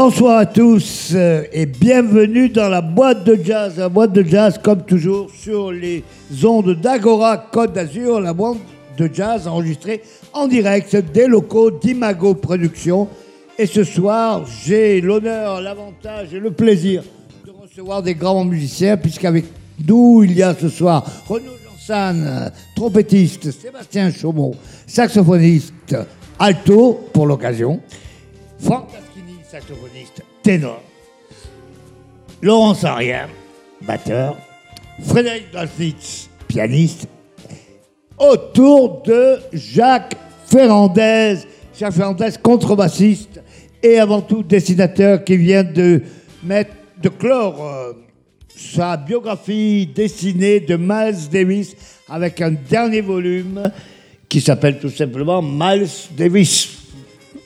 Bonsoir à tous euh, et bienvenue dans la boîte de jazz. La boîte de jazz, comme toujours, sur les ondes d'Agora Côte d'Azur, la boîte de jazz enregistrée en direct des locaux d'Imago Productions. Et ce soir, j'ai l'honneur, l'avantage et le plaisir de recevoir des grands musiciens, puisqu'avec nous, il y a ce soir Renaud Jansan, trompettiste, Sébastien Chaumont, saxophoniste, alto pour l'occasion, Franck saxophoniste, ténor, Laurence Arien, batteur, Frédéric Dolphitz, pianiste, autour de Jacques Ferrandez, Jacques Ferrandez, contrebassiste et avant tout dessinateur qui vient de mettre, de clore euh, sa biographie dessinée de Miles Davis avec un dernier volume qui s'appelle tout simplement Miles Davis.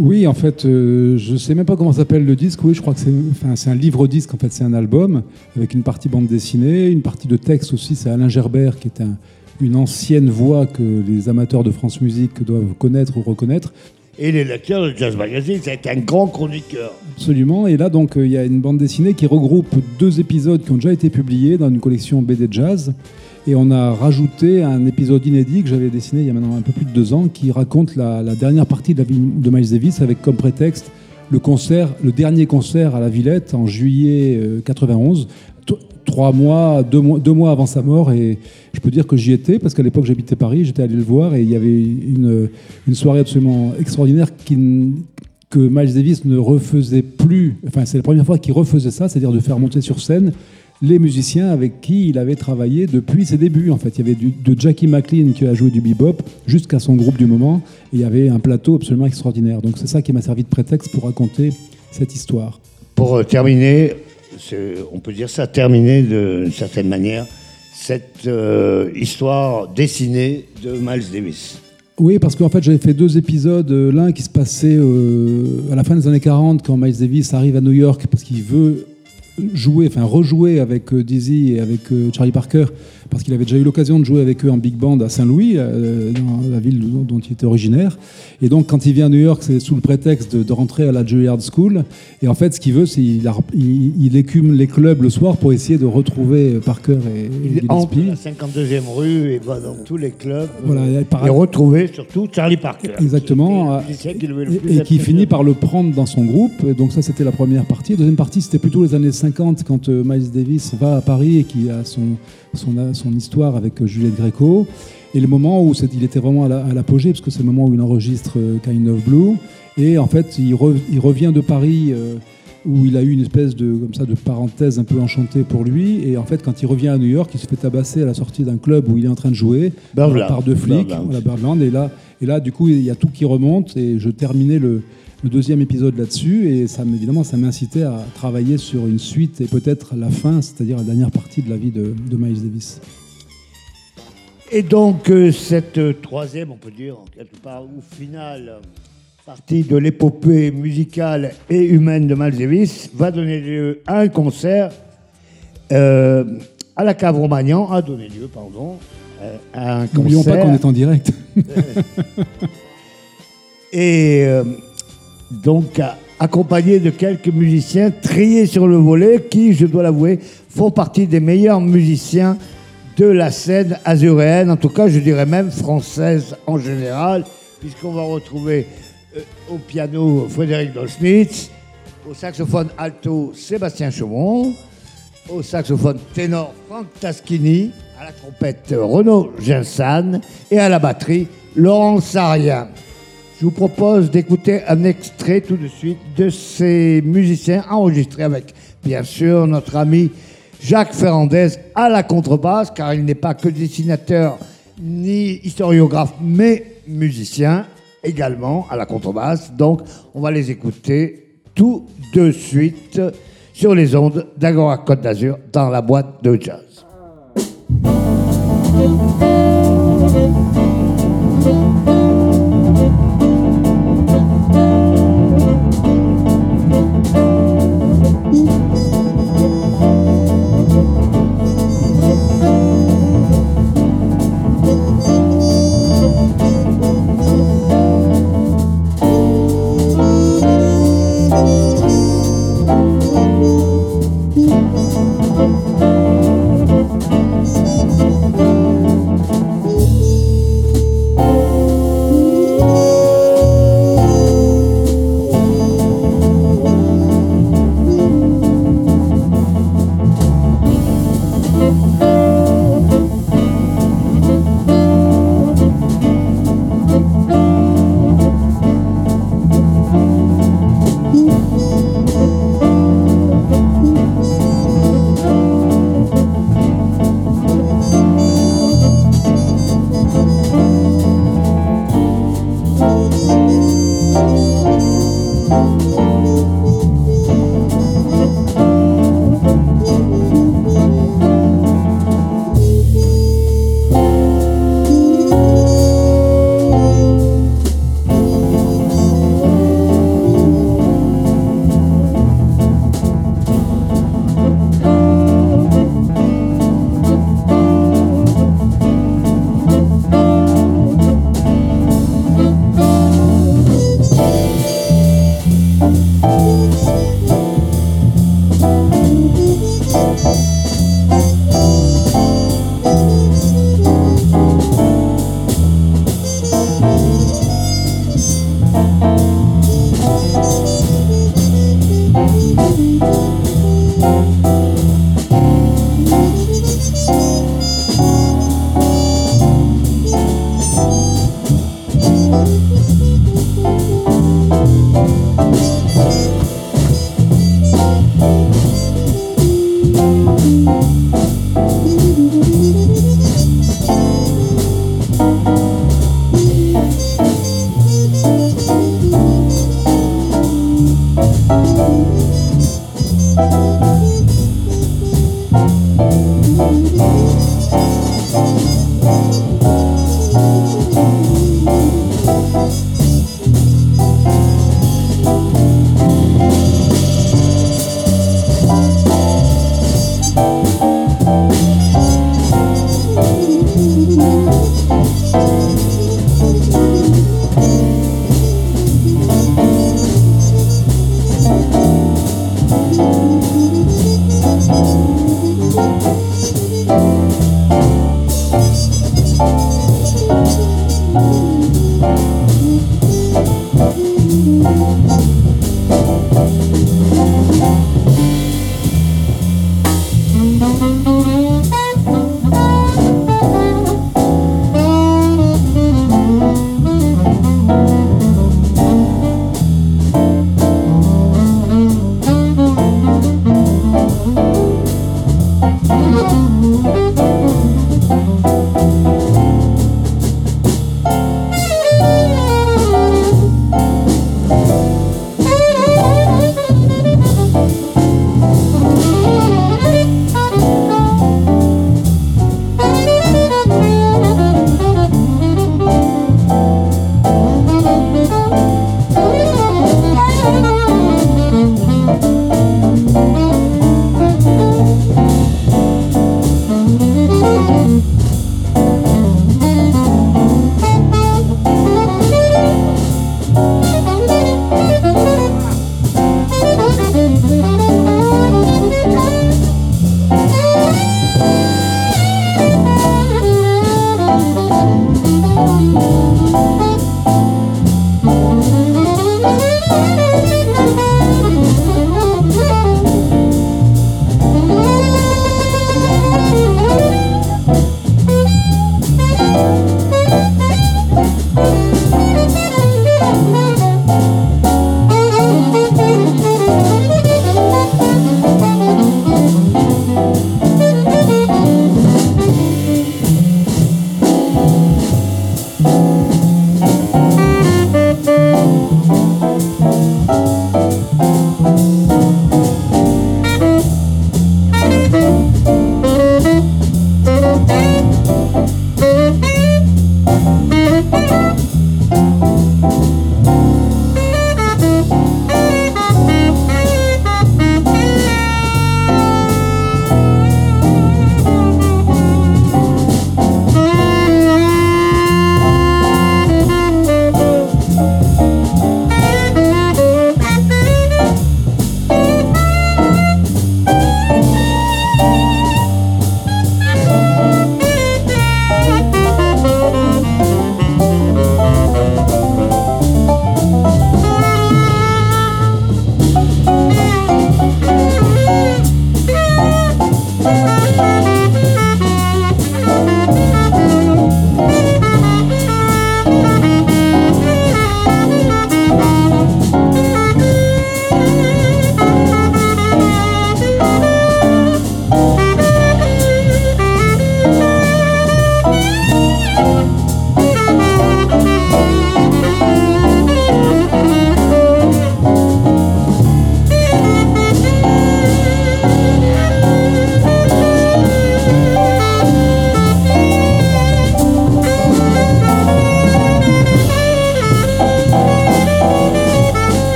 Oui, en fait, euh, je sais même pas comment s'appelle le disque. Oui, je crois que c'est enfin, un livre-disque, en fait, c'est un album avec une partie bande dessinée, une partie de texte aussi. C'est Alain Gerbert qui est un- une ancienne voix que les amateurs de France Musique doivent connaître ou reconnaître. Et les lecteurs de Jazz Magazine, c'est un grand chroniqueur. Absolument. Et là, donc, euh, il y a une bande dessinée qui regroupe deux épisodes qui ont déjà été publiés dans une collection BD Jazz. Et on a rajouté un épisode inédit que j'avais dessiné il y a maintenant un peu plus de deux ans, qui raconte la, dernière partie de la vie de Miles Davis avec comme prétexte le concert, le dernier concert à la Villette en juillet euh, 91, t- trois mois deux, mois, avant sa mort. Et je peux dire que j'y étais parce qu'à l'époque j'habitais Paris, j'étais allé le voir et il y avait une, soirée absolument extraordinaire que Miles Davis ne refaisait plus. Enfin, c'est la première fois qu'il refaisait ça, c'est-à-dire de faire monter sur scène les musiciens avec qui il avait travaillé depuis ses débuts. En fait, il y avait du- de Jackie McLean qui a joué du bebop jusqu'à son groupe du moment, et il y avait un plateau absolument extraordinaire. Donc c'est ça qui m'a servi de prétexte pour raconter cette histoire. Pour euh, terminer, on peut dire ça, terminer d'une certaine manière cette euh, histoire dessinée de Miles Davis. Oui, parce qu'en fait, j'avais fait deux épisodes. euh, L'un qui se passait euh, à la fin des années 40, quand Miles Davis arrive à New York, parce qu'il veut jouer, enfin rejouer avec euh, Dizzy et avec euh, Charlie Parker, parce qu'il avait déjà eu l'occasion de jouer avec eux en big band à Saint-Louis, euh, dans la ville dont, il était originaire. Et donc, quand il vient à New York, c'est sous le prétexte de, de rentrer à la Juilliard School. Et en fait, ce qu'il veut, c'est il, il écume les clubs le soir pour essayer de retrouver Parker et, et Il entre Gillespie. la 52e rue et va dans tous les clubs. Voilà, euh, et par- et retrouver surtout Charlie Parker. Exactement. Qui Et, et qui finit par le prendre dans son groupe. Et donc ça, c'était la première partie. La deuxième partie, c'était plutôt les années 50, quand euh, Miles Davis va à Paris et qui a son, son, son histoire avec euh, Juliette Gréco. Et le moment où il était vraiment à la- à l'apogée, parce que c'est le moment où il enregistre euh, Kind of Blue. Et en fait, il, re- il revient de Paris... euh, où il a eu une espèce de, comme ça, de parenthèse un peu enchantée pour lui. Et en fait, quand il revient à New York, il se fait tabasser à la sortie d'un club où il est en train de jouer Birdland. par deux flics, Birdland. voilà, Birdland. Et là, et là, du coup, il y a tout qui remonte. Et je terminais le, le deuxième épisode là-dessus. Et ça, évidemment, ça m'incitait à travailler sur une suite et peut-être la fin, c'est-à-dire la dernière partie de la vie de, de Miles Davis. Et donc, euh, cette euh, troisième, on peut dire, en quelque part, ou finale euh, partie de l'épopée musicale et humaine de Miles Davis va donner lieu à un concert euh, à la Cave Romagnan, a donné lieu, pardon, euh, à un N'oublions pas concert. qu'on est en direct. Et euh, donc, a- accompagné de quelques musiciens triés sur le volet qui, je dois l'avouer, font partie des meilleurs musiciens de la scène azuréenne, en tout cas, je dirais même française en général, puisqu'on va retrouver euh, au piano Frédéric Dolschnitz, au saxophone alto Sébastien Chaumont, au saxophone ténor Franck Taschini, à la trompette Renaud Ginsan et à la batterie Laurent Sarien. Je vous propose d'écouter un extrait tout de suite de ces musiciens enregistrés avec, bien sûr, notre ami Jacques Ferrandez à la contrebasse, car il n'est pas que dessinateur ni historiographe, mais musicien également à la contrebasse. Donc, on va les écouter tout de suite sur les ondes d'Agora Côte d'Azur dans la boîte de jazz.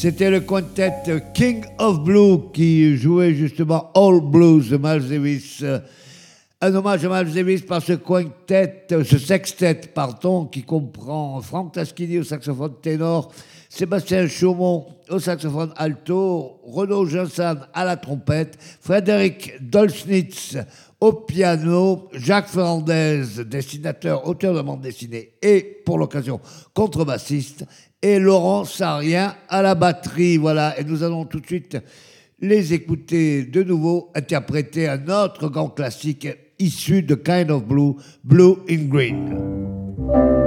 C'était le quintet King of Blue qui jouait justement All Blues de Miles Davis. Un hommage à Miles Davis par ce quintet, ce sextet, pardon, qui comprend Frank Taschini au saxophone ténor, Sébastien Chaumont au saxophone alto, Renaud Jansan à la trompette, Frédéric Dolsnitz au piano, Jacques Fernandez, dessinateur, auteur de bande dessinée et, pour l'occasion, contrebassiste, et Laurent Sarien à la batterie. Voilà, et nous allons tout de suite les écouter de nouveau interpréter un autre grand classique issu de Kind of Blue, Blue in Green.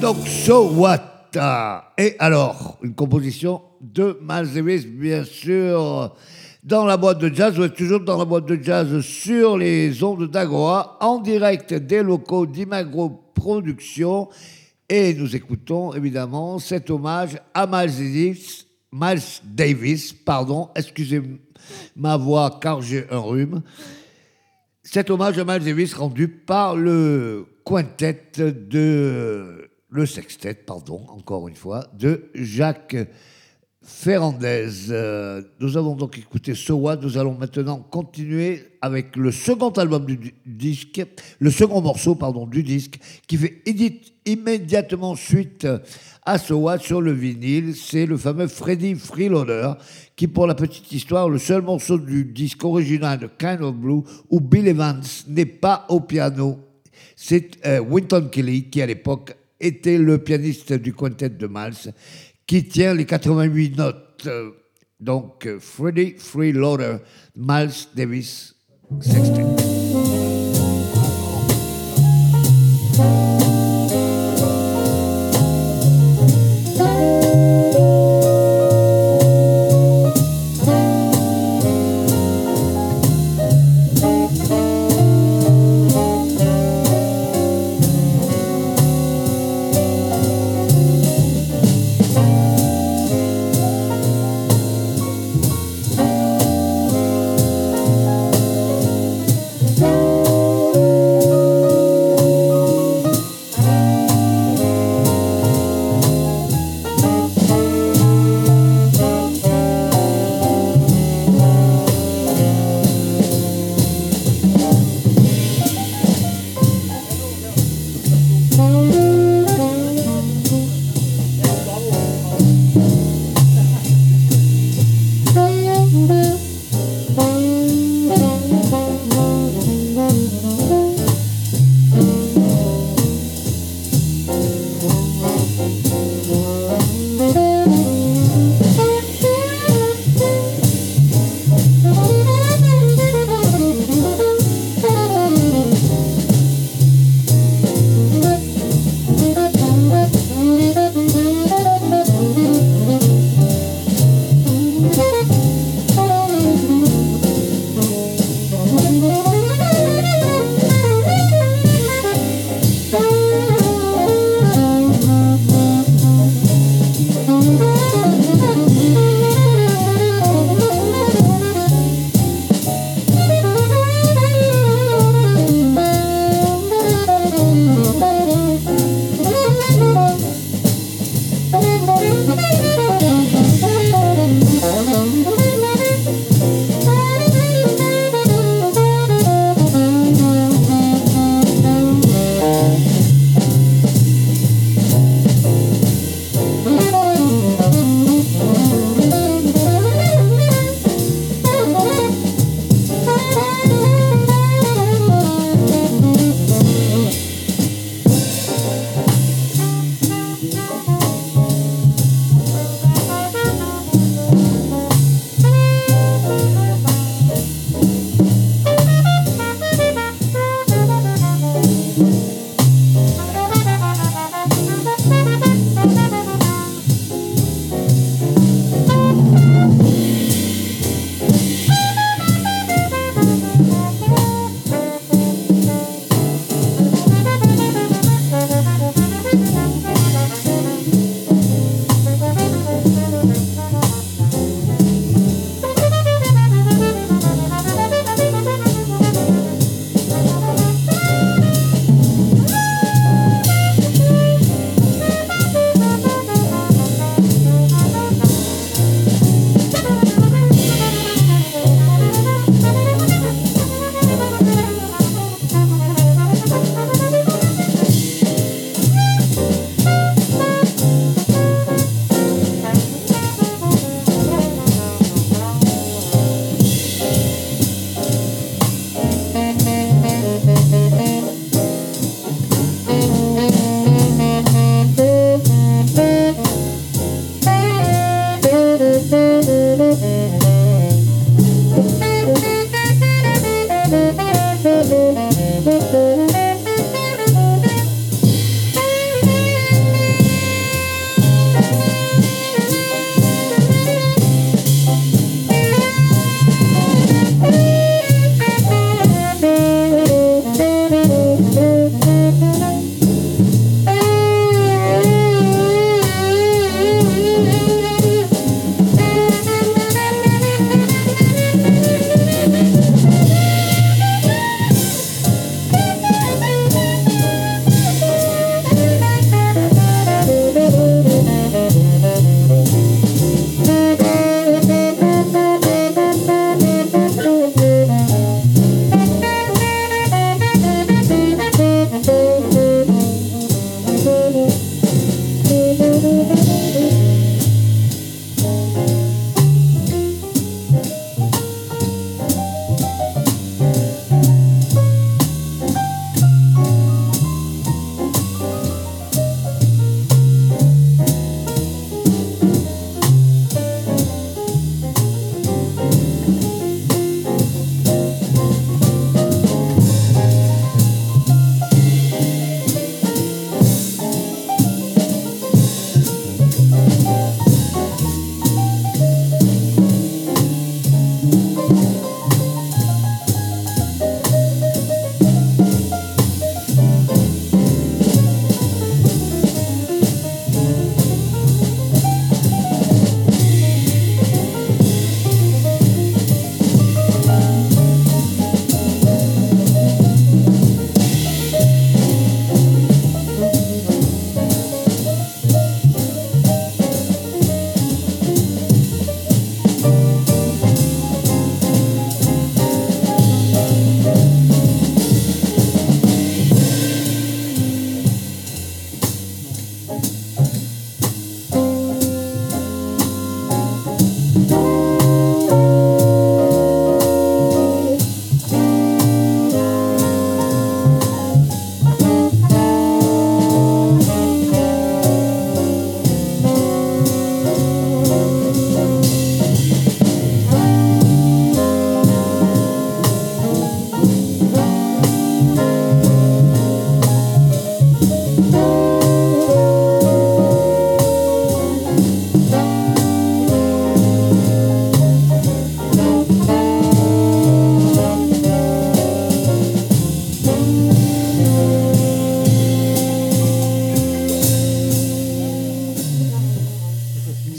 Donc So What? Et alors, une composition de Miles Davis, bien sûr, dans la boîte de jazz, êtes toujours dans la boîte de jazz sur les ondes d'Agora, en direct des locaux d'Imagro Productions. Et nous écoutons évidemment cet hommage à Miles Davis, Miles Davis pardon, excusez ma voix car j'ai un rhume. Cet hommage à Miles Davis rendu par le quintet de le sextet, pardon, encore une fois, de Jacques Ferrandez. Euh, nous avons donc écouté So What. Nous allons maintenant continuer avec le second album du disque, le second morceau, pardon, du disque, qui fait immédiatement suite à So What sur le vinyle. C'est le fameux Freddy Freeloader, qui, pour la petite histoire, le seul morceau du disque original de Kind of Blue où Bill Evans n'est pas au piano. C'est euh, Winton Kelly qui, à l'époque, était le pianiste du quintet de Miles, qui tient les 88 notes. Donc, Freddie Freeloader, Miles Davis Sextet.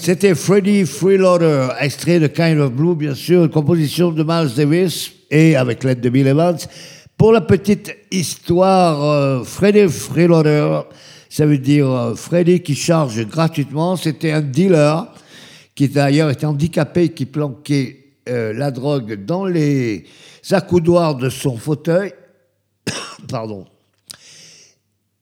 C'était Freddie Freeloader, extrait de Kind of Blue, bien sûr, composition de Miles Davis et avec l'aide de Bill Evans. Pour la petite histoire, euh, Freddie Freeloader, ça veut dire euh, Freddie qui charge gratuitement. C'était un dealer qui d'ailleurs était handicapé, qui planquait euh, la drogue dans les accoudoirs de son fauteuil. Pardon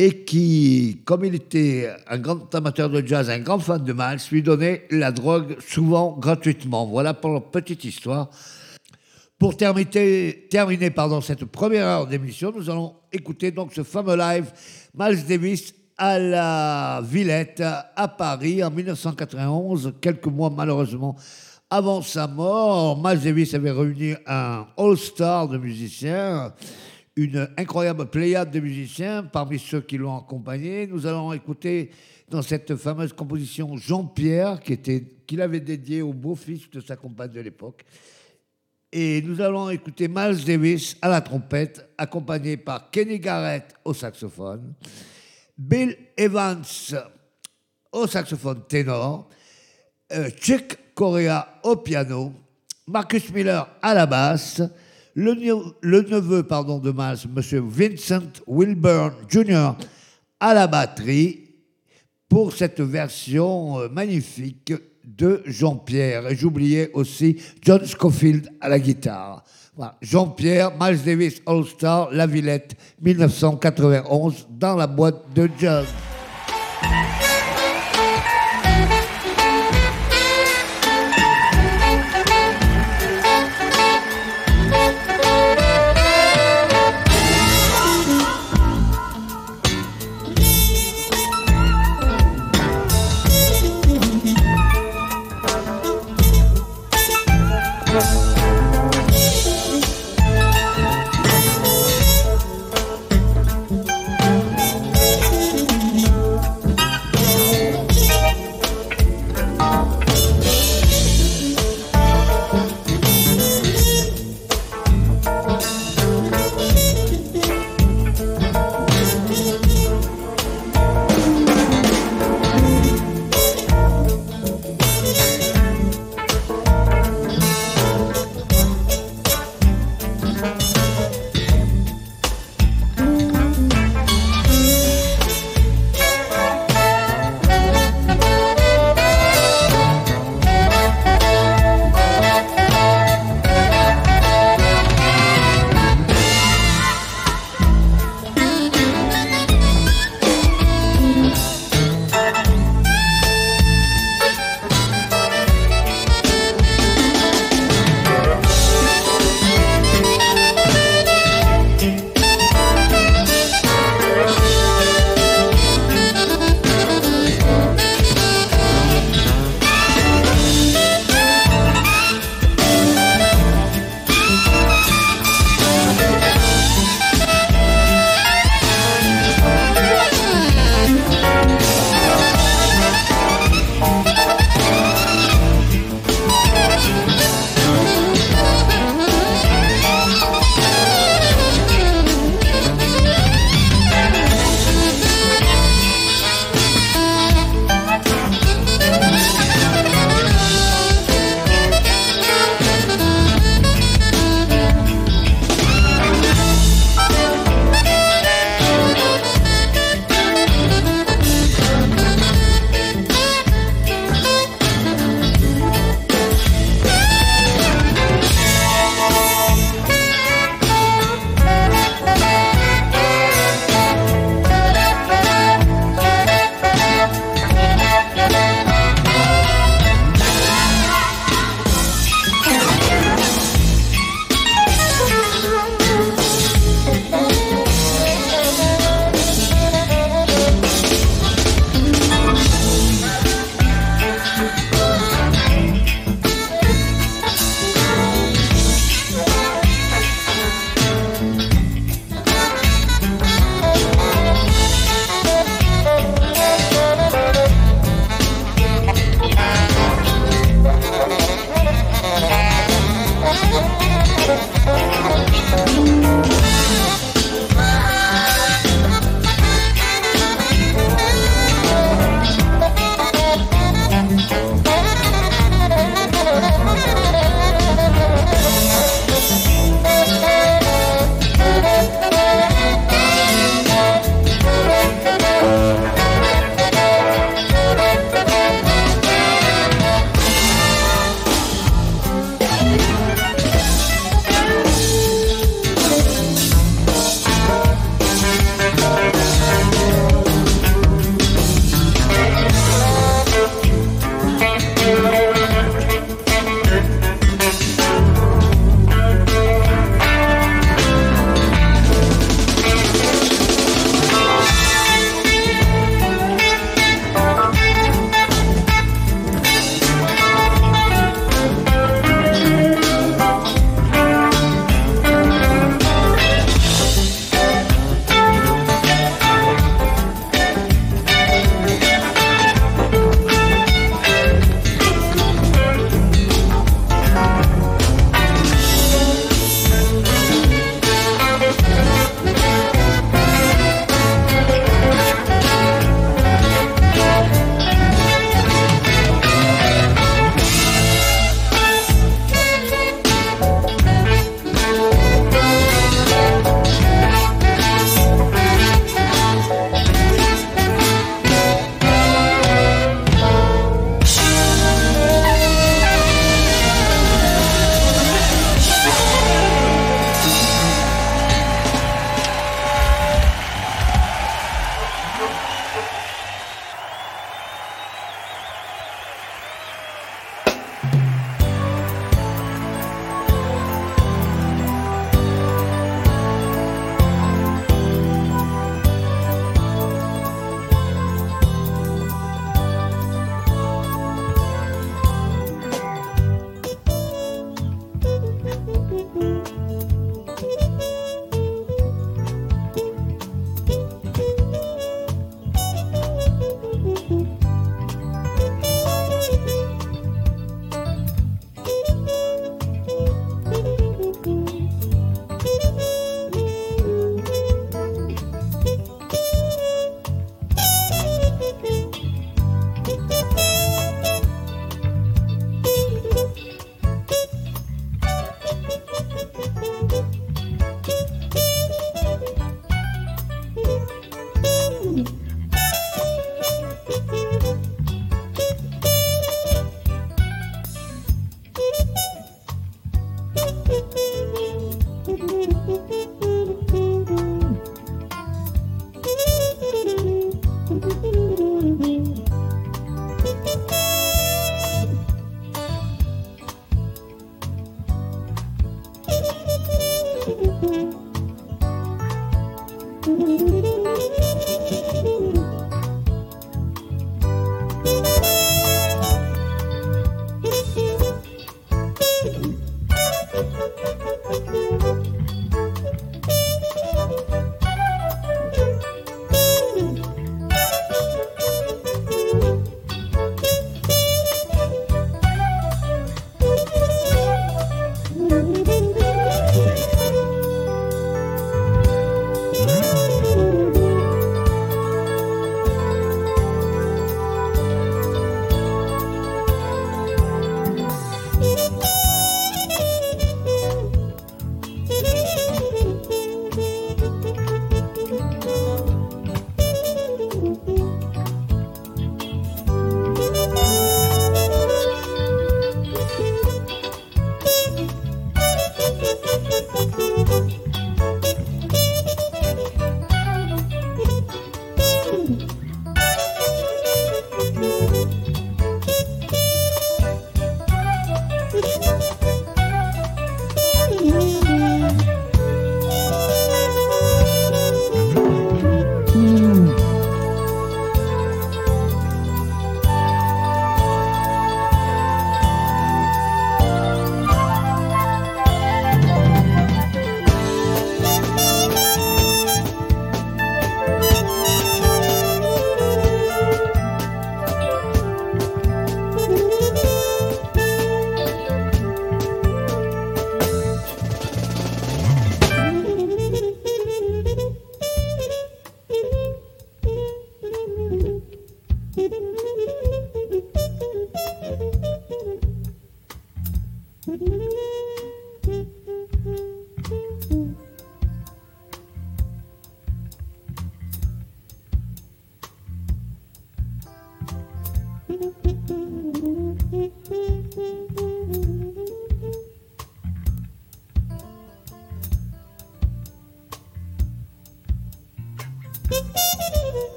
et qui, comme il était un grand amateur de jazz, un grand fan de Miles, lui donnait la drogue souvent gratuitement. Voilà pour la petite histoire. Pour terminer, terminer pardon, cette première heure d'émission, nous allons écouter donc ce fameux live Miles Davis à la Villette à Paris en 1991, quelques mois malheureusement avant sa mort. Miles Davis avait réuni un all-star de musiciens une incroyable pléiade de musiciens parmi ceux qui l'ont accompagné. Nous allons écouter dans cette fameuse composition Jean-Pierre, qui qu'il avait dédié au beau-fils de sa compagne de l'époque. Et nous allons écouter Miles Davis à la trompette, accompagné par Kenny Garrett au saxophone, Bill Evans au saxophone ténor, euh, Chick Corea au piano, Marcus Miller à la basse, le, neveu pardon, de Miles, M. Vincent Wilburn Jr., à la batterie pour cette version euh, magnifique de Jean-Pierre. Et j'oubliais aussi John Scofield à la guitare. Jean-Pierre, Miles Davis All-Star, La Villette, 1991, dans la boîte de jazz.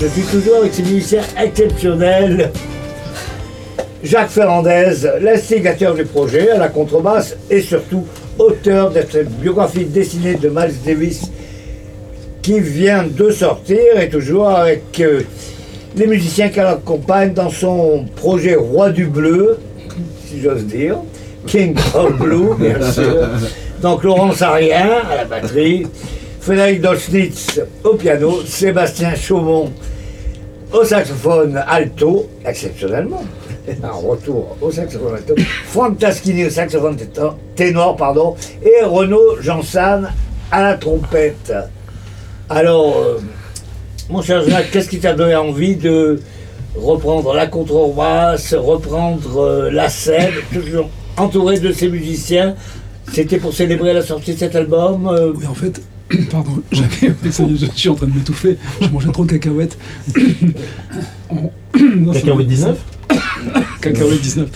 Je suis toujours avec ces musiciens exceptionnels. Jacques Fernandez, l'instigateur du projet à la contrebasse et surtout auteur de cette biographie dessinée de Miles Davis qui vient de sortir et toujours avec euh, les musiciens qui l'accompagnent dans son projet Roi du Bleu, si j'ose dire, King of Blue, bien sûr. Donc Laurence Arien à la batterie, Frédéric Dolschnitz au piano, Sébastien Chaumont au saxophone alto, exceptionnellement, en retour au saxophone alto, Franck Taschini au saxophone ténor, pardon, et Renaud Jansan à la trompette. Alors, euh, mon cher Jacques, qu'est-ce qui t'a donné envie de reprendre la contrebasse, reprendre euh, la scène, toujours entouré de ces musiciens? C'était pour célébrer la sortie de cet album euh, en fait, pardon, j'avais. ça y est, je suis en train de m'étouffer. Je mangeais trop de cacahuètes. On- Non, c'est- Cacahuète 19 Cacahuètes 19.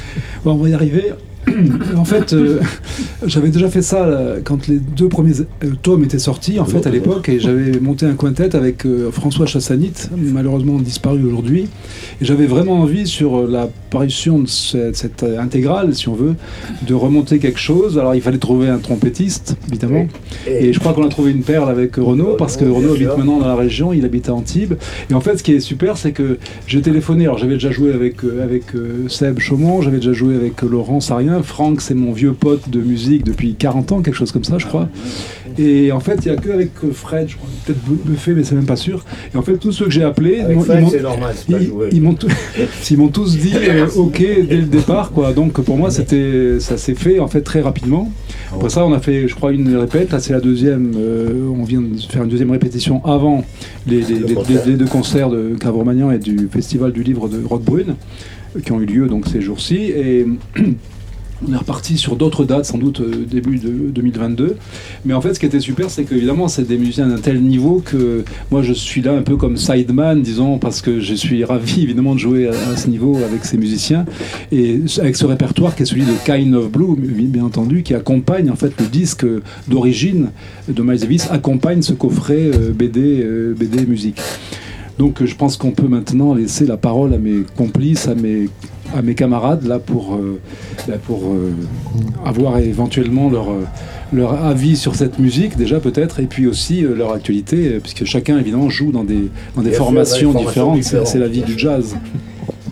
Bon, on va y arriver. en fait, euh, j'avais déjà fait ça là, quand les deux premiers euh, tomes étaient sortis, en fait, à l'époque, et j'avais monté un quintet avec euh, François Chassanit, malheureusement disparu aujourd'hui. Et j'avais vraiment envie, sur l'apparition de cette, cette, intégrale, si on veut, de remonter quelque chose. Alors, il fallait trouver un trompettiste, évidemment. Et je crois qu'on a trouvé une perle avec Renaud, parce que Renaud, habite maintenant dans la région, il habite à Antibes. Et en fait, ce qui est super, c'est que j'ai téléphoné. Alors, j'avais déjà joué avec, avec Seb Chaumont, j'avais déjà joué avec Laurent Sarien. Franck, c'est mon vieux pote de musique depuis 40 ans, quelque chose comme ça, je crois. Et en fait, il n'y a que avec euh, Fred, je crois, peut-être Buffet, mais c'est même pas sûr. Et en fait, tous ceux que j'ai appelés, Avec ils m'ont- Fred, ils m'ont- c'est normal, c'est pas ils, joué. ils m'ont tous- ils m'ont tous dit euh, OK dès le départ, quoi. Donc pour moi, c'était, ça s'est fait en fait très rapidement. Après ça, on a fait, je crois, une répète. Là, c'est la deuxième. euh, on vient de faire une deuxième répétition avant les, deux concerts de Cavromagnan et du Festival du Livre de Roquebrune qui ont eu lieu donc ces jours-ci. Et on est reparti sur d'autres dates, sans doute euh, début de 2022. Mais en fait, ce qui était super, c'est qu'évidemment, c'est des musiciens d'un tel niveau que moi, je suis là un peu comme sideman, disons, parce que je suis ravi, évidemment, de jouer à, ce niveau avec ces musiciens. Et avec ce répertoire qui est celui de Kind of Blue, bien entendu, qui accompagne, en fait, le disque d'origine de Miles Davis, accompagne ce coffret euh, BD, euh, BD musique. Donc je pense qu'on peut maintenant laisser la parole à mes complices, à mes, à mes camarades, là, pour, euh, pour euh, avoir éventuellement leur, euh, leur avis sur cette musique, déjà peut-être, et puis aussi euh, leur actualité, puisque chacun, évidemment, joue dans des, dans des sûr, formations différentes. C'est- la vie du jazz.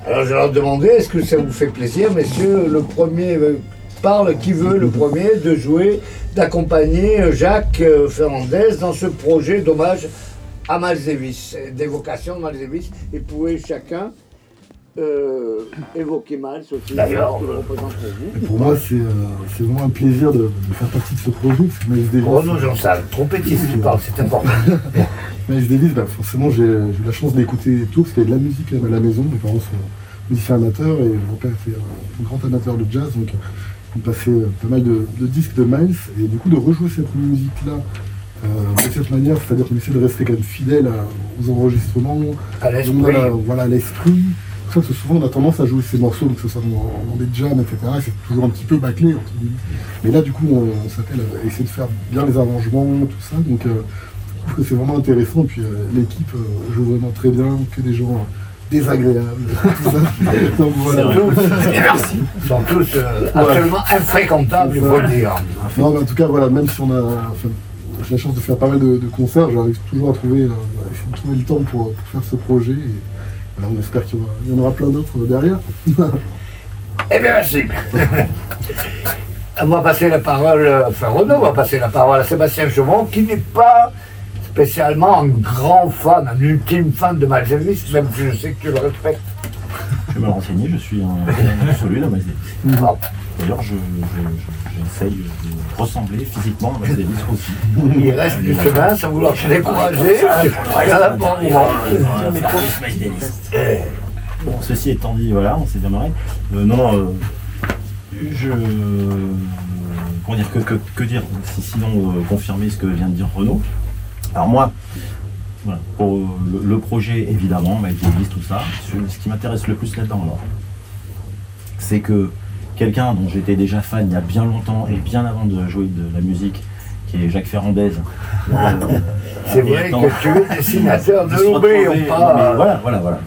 Alors je vais leur demander, est-ce que ça vous fait plaisir, messieurs, le premier parle, qui veut le premier, de jouer, d'accompagner Jacques Fernandez dans ce projet d'hommage à Miles Davis, d'évocation de Miles Davis, et pouvez chacun euh, évoquer Miles aussi, D'ailleurs, représente pour vous. Et pour moi, c'est euh, c'est vraiment un plaisir de, de faire partie de ce projet. Miles Davis, Renaud Jean-Sal, trompettiste qui parle, c'est important. Miles Davis, bah, forcément, j'ai j'ai eu la chance d'écouter tout, parce qu'il y avait de la musique à la maison. Mes parents sont musiciens amateurs et mon père était un grand amateur de jazz. Donc, il me passait euh, pas mal de, de disques de Miles. Et du coup, de rejouer cette musique-là euh, de cette manière, c'est-à-dire qu'on essaie de rester quand même fidèle à- aux enregistrements, À l'esprit. voilà, voilà l'esprit. C'est pour ça que souvent on a tendance à jouer ces morceaux, donc que ce soit dans, dans des jams, etc. et C'est toujours un petit peu bâclé. entre guillemets. Mais là, du coup, on, on s'appelle à essayer de faire bien les arrangements, tout ça. Donc, euh, je trouve que c'est vraiment intéressant. Puis euh, l'équipe euh, joue vraiment très bien, que des gens euh, désagréables. tout ça. Donc, voilà. Merci. Ils sont tous euh, absolument infréquentables, il faut le dire. Non, mais en tout cas, voilà, même si on a enfin, j'ai la chance de faire pas mal de, de concerts, j'arrive toujours à trouver, euh, trouver le temps pour, pour faire ce projet. Et voilà, on espère qu'il y, en aura plein d'autres derrière. Eh bien, merci. On va passer la parole, enfin Renaud va passer la parole à Sébastien Chaumont, qui n'est pas spécialement un grand fan, un ultime fan de Miles Davis, même si je sais que tu le respectes. Je vais me renseigner, je suis un fan absolu de Miles Davis. Ah, D'ailleurs, je, je- j'essaye de ressembler physiquement à Miles Davis aussi. Il reste du chemin sans vouloir te décourager. Regarde. Bon, ceci étant dit, voilà, on s'est bien marré. Euh, non, non, euh, je. Comment dire, que, que, que dire si, Sinon, euh, confirmer ce que vient de dire Renaud. Alors, moi, voilà, pour euh, le, le projet, évidemment, Miles Davis, tout ça, ce, ce qui m'intéresse le plus là-dedans, alors, c'est que quelqu'un dont j'étais déjà fan il y a bien longtemps et bien avant de jouer de la musique, qui est Jacques Ferrandez. euh, C'est vrai que tu es dessinateur, de retrouver- pas, mais voilà, voilà, voilà.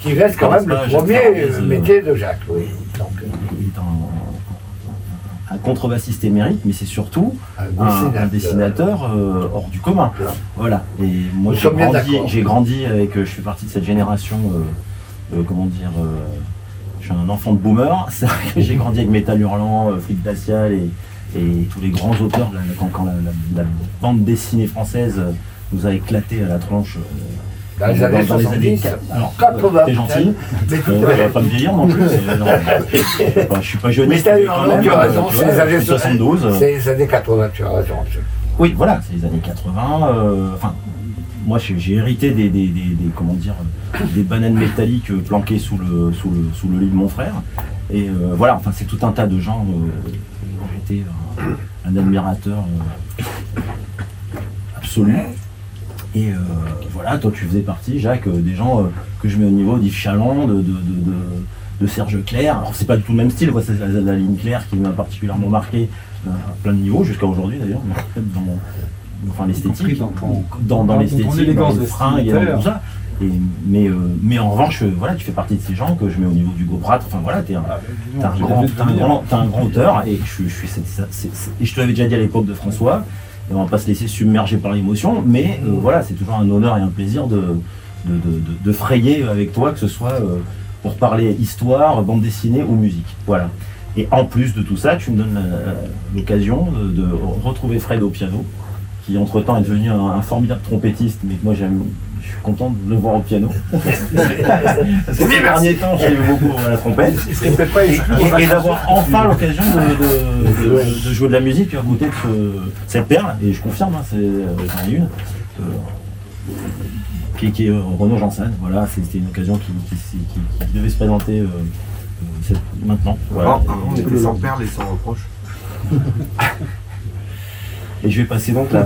Qui reste quand même le premier euh, métier de Jacques. Oui. Donc, euh, il est un, un contrebassiste émérite, mais c'est surtout un dessinateur. un dessinateur euh, hors du commun. Voilà. Et moi, j'ai grandi, avec. Je fais partie de cette génération. euh, comment dire Je suis un enfant de boomer. C'est vrai que j'ai grandi avec Métal Hurlant, euh, Flic Glacial et, et tous les grands auteurs. là, quand quand la, la- la bande dessinée française euh, nous a éclaté à la tronche. euh, Dans les années dans les 70, alors, 80. T'es gentil. Euh, pas me vieillir non plus. non, je suis pas- je suis pas jeune. Mais t'as eu raison, tu as raison, c'est les années 72. euh, C'est les années 80, tu as raison. Oui, voilà, c'est les années 80. euh, Enfin, moi, j'ai hérité des, comment dire, euh, des bananes métalliques euh, planquées sous le, sous le, sous le lit de mon frère. Et euh, voilà, enfin, c'est tout un tas de gens euh, j'étais un, un admirateur euh, absolu. Et euh, voilà, toi, tu faisais partie, Jacques, euh, des gens euh, que je mets au niveau d'Yves Chaland, de, de, de, Serge Clair. Alors c'est pas du tout le même style, c'est la, ligne claire qui m'a particulièrement marqué euh, à plein de niveaux, jusqu'à aujourd'hui d'ailleurs, enfin l'esthétique, dans, dans, l'esthétique, dans les fringues, tout ça. Et, mais, euh, mais en revanche, euh, voilà, tu fais partie de ces gens que je mets au niveau du GoPrat. Enfin voilà, t'es un, ah, bah, un, grand, un, grand, un grand auteur et je, je suis, et je te l'avais déjà dit à l'époque de François. Et on va pas se laisser submerger par l'émotion, mais voilà, c'est toujours un honneur et un plaisir de, de, de, de, frayer avec toi, que ce soit pour parler histoire, bande dessinée ou musique. Voilà. Et en plus de tout ça, tu me donnes l'occasion de, retrouver Fred au piano, qui entre-temps est devenu un, formidable trompettiste, mais que moi j'aime, je suis content de le voir au piano. Parce que ces derniers temps, j'ai beaucoup à la trompette. Et, d'avoir enfin l'occasion de, jouer de la musique à côté de cette perle, et je confirme, hein, c'est, j'en ai une. Euh, qui, est euh, Renaud Janssen. Voilà, c'était une occasion qui, devait se présenter euh, euh, maintenant. Voilà. on était sans perles et sans reproche. Et je vais passer donc la,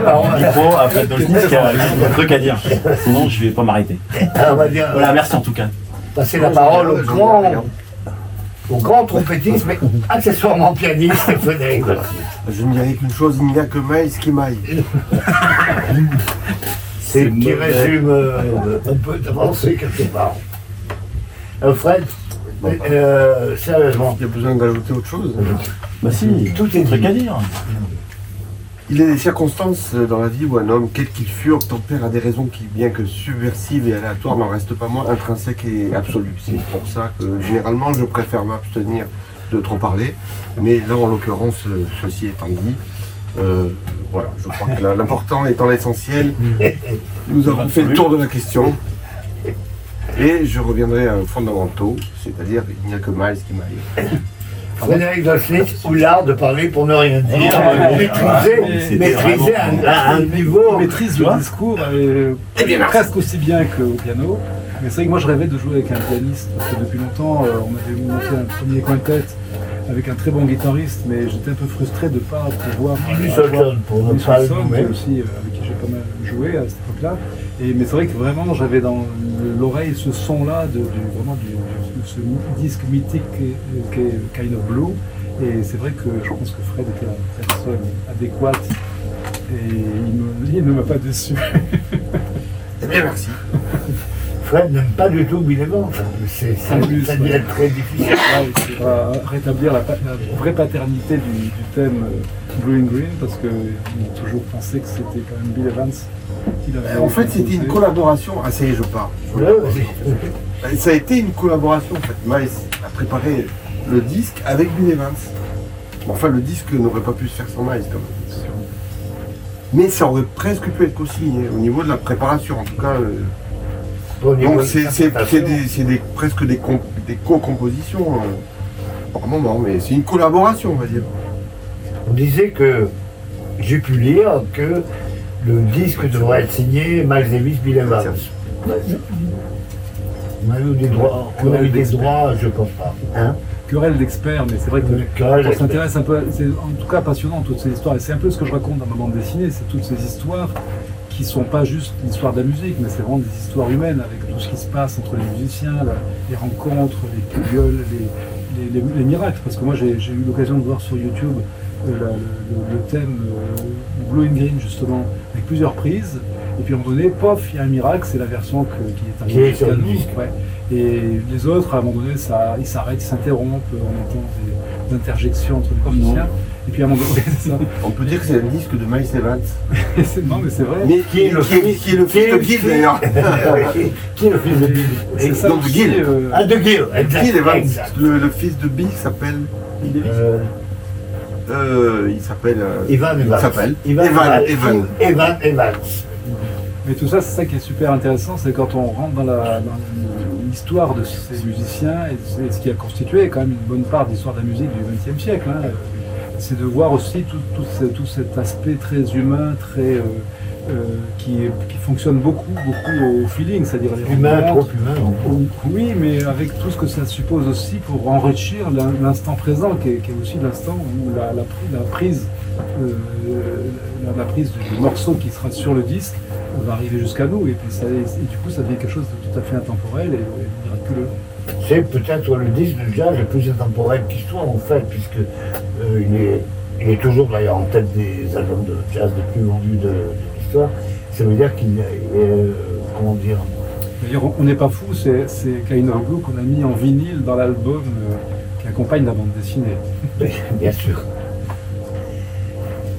parole à micro à Fred Dolsnis qui a un truc à dire. Sinon, je ne vais pas m'arrêter. Ah, voilà, merci en tout cas. Passer la parole au grand, au grand trompettiste, mais accessoirement pianiste, Frédéric. Je ne dirais qu'une chose, il n'y a que Maïs qui maille. C'est qui résume euh, un peu d'avancée quelque part. Euh, Fred, euh, sérieusement. Il y a besoin d'ajouter autre chose? Bah si, tout est truc à dire. Il y a des circonstances dans la vie où un homme, quel qu'il fût, obtempère à des raisons qui, bien que subversives et aléatoires, n'en restent pas moins intrinsèques et absolues. C'est pour ça que généralement je préfère m'abstenir de trop parler. Mais là, en l'occurrence, ceci étant dit, euh, voilà, je crois que l'important étant l'essentiel, nous avons fait le tour de la question. Et je reviendrai aux fondamentaux, c'est-à-dire il n'y a que Miles qui m'aille. Frédéric Dossnitz ou l'art de parler pour ne rien dire, ah, maîtriser, maîtriser un, niveau. maîtrise le discours euh, presque aussi bien qu'au piano. Mais c'est vrai que moi je rêvais de jouer avec un pianiste, parce que depuis longtemps euh, on avait monté un premier quintet avec un très bon guitariste, mais j'étais un peu frustré de ne pas pouvoir. Pour ne pas le aussi, euh, avec qui j'ai pas mal joué à cette époque-là. Mais c'est vrai que vraiment j'avais dans l'oreille ce son-là, de, vraiment du, ce disque mythique qui est Kind of Blue. Et c'est vrai que je pense que Fred était la personne adéquate et il, ne m'a pas déçu. Eh bien, merci. Fred n'aime pas du tout Bill Evans. C'est, ça, ça devient très difficile. Ouais, rétablir la, vraie paternité du, thème euh, Blue and Green, parce qu'on a toujours pensé que c'était quand même Bill Evans qui l'avait. En fait, c'était une collaboration. Ah, ça y est, je pars. Ça a été une collaboration. En fait, Miles a préparé le disque avec Bill Evans. Enfin, le disque n'aurait pas pu se faire sans Miles, quand même. Mais ça aurait presque pu être co-signé au niveau de la préparation. En tout cas. Euh, donc c'est presque des, co-compositions euh, par moment, mais c'est une collaboration, on va dire. On disait que j'ai pu lire que le disque devrait être signé Miles Davis, Bill Evans. On a eu des droits, on a eu des droits, je pense pas. Hein querelle d'experts, mais c'est vrai que on s'intéresse un peu, c'est en tout cas passionnant toutes ces histoires, et c'est un peu ce que je raconte dans ma bande dessinée, c'est toutes ces histoires qui sont pas juste l'histoire de la musique, mais c'est vraiment des histoires humaines avec tout ce qui se passe entre les musiciens, les rencontres, les gueules, les, les, miracles. Parce que moi, j'ai eu l'occasion de voir sur YouTube euh, le, thème euh, Blue and Green, justement, avec plusieurs prises. Et puis à un moment donné, pof, il y a un miracle, c'est la version qui est arrivée sur le disque. Et les autres, à un moment donné, ça, ils s'arrêtent, ils s'interrompent, on entend des, interjections entre les musiciens. Et puis à un moment donné, c'est ça. On peut dire que c'est le disque de Miles Evans. non, mais c'est vrai. Mais qui est le, qui est, le fils de Gil d'ailleurs Qui est le fils de Bill C'est ça, de Gil. Euh... Ah, de Gil, Gil Evans. Le, le, fils de Bill s'appelle. Euh... Euh, il s'appelle. Euh, Evan Evans. Il s'appelle Evan, Evan, Evan. Evan Evans. Mais tout ça, c'est ça qui est super intéressant, c'est quand on rentre dans l'histoire de ces musiciens et ce qui a constitué quand même une bonne part de l'histoire de la musique du XXe siècle. Hein c'est de voir aussi tout, cet aspect très humain, très euh, qui, qui, fonctionne beaucoup, beaucoup au feeling, c'est-à-dire les humain, trop humain. Oui, mais avec tout ce que ça suppose aussi pour enrichir l'instant présent, qui est, aussi l'instant où la, prise, euh, la, prise du morceau qui sera sur le disque va arriver jusqu'à nous, et puis ça, et du coup, ça devient quelque chose de tout à fait intemporel et, miraculeux. c'est peut-être le disque de jazz le plus intemporel qui soit en fait, puisque euh, il, est, il est toujours d'ailleurs en tête des albums de jazz les plus vendus de, de Ça veut dire qu'il euh, comment dire, on- n'est pas fou, c'est c'est Kain Orglo qu'on a mis en vinyle dans l'album euh, qui accompagne la bande dessinée. Bien sûr.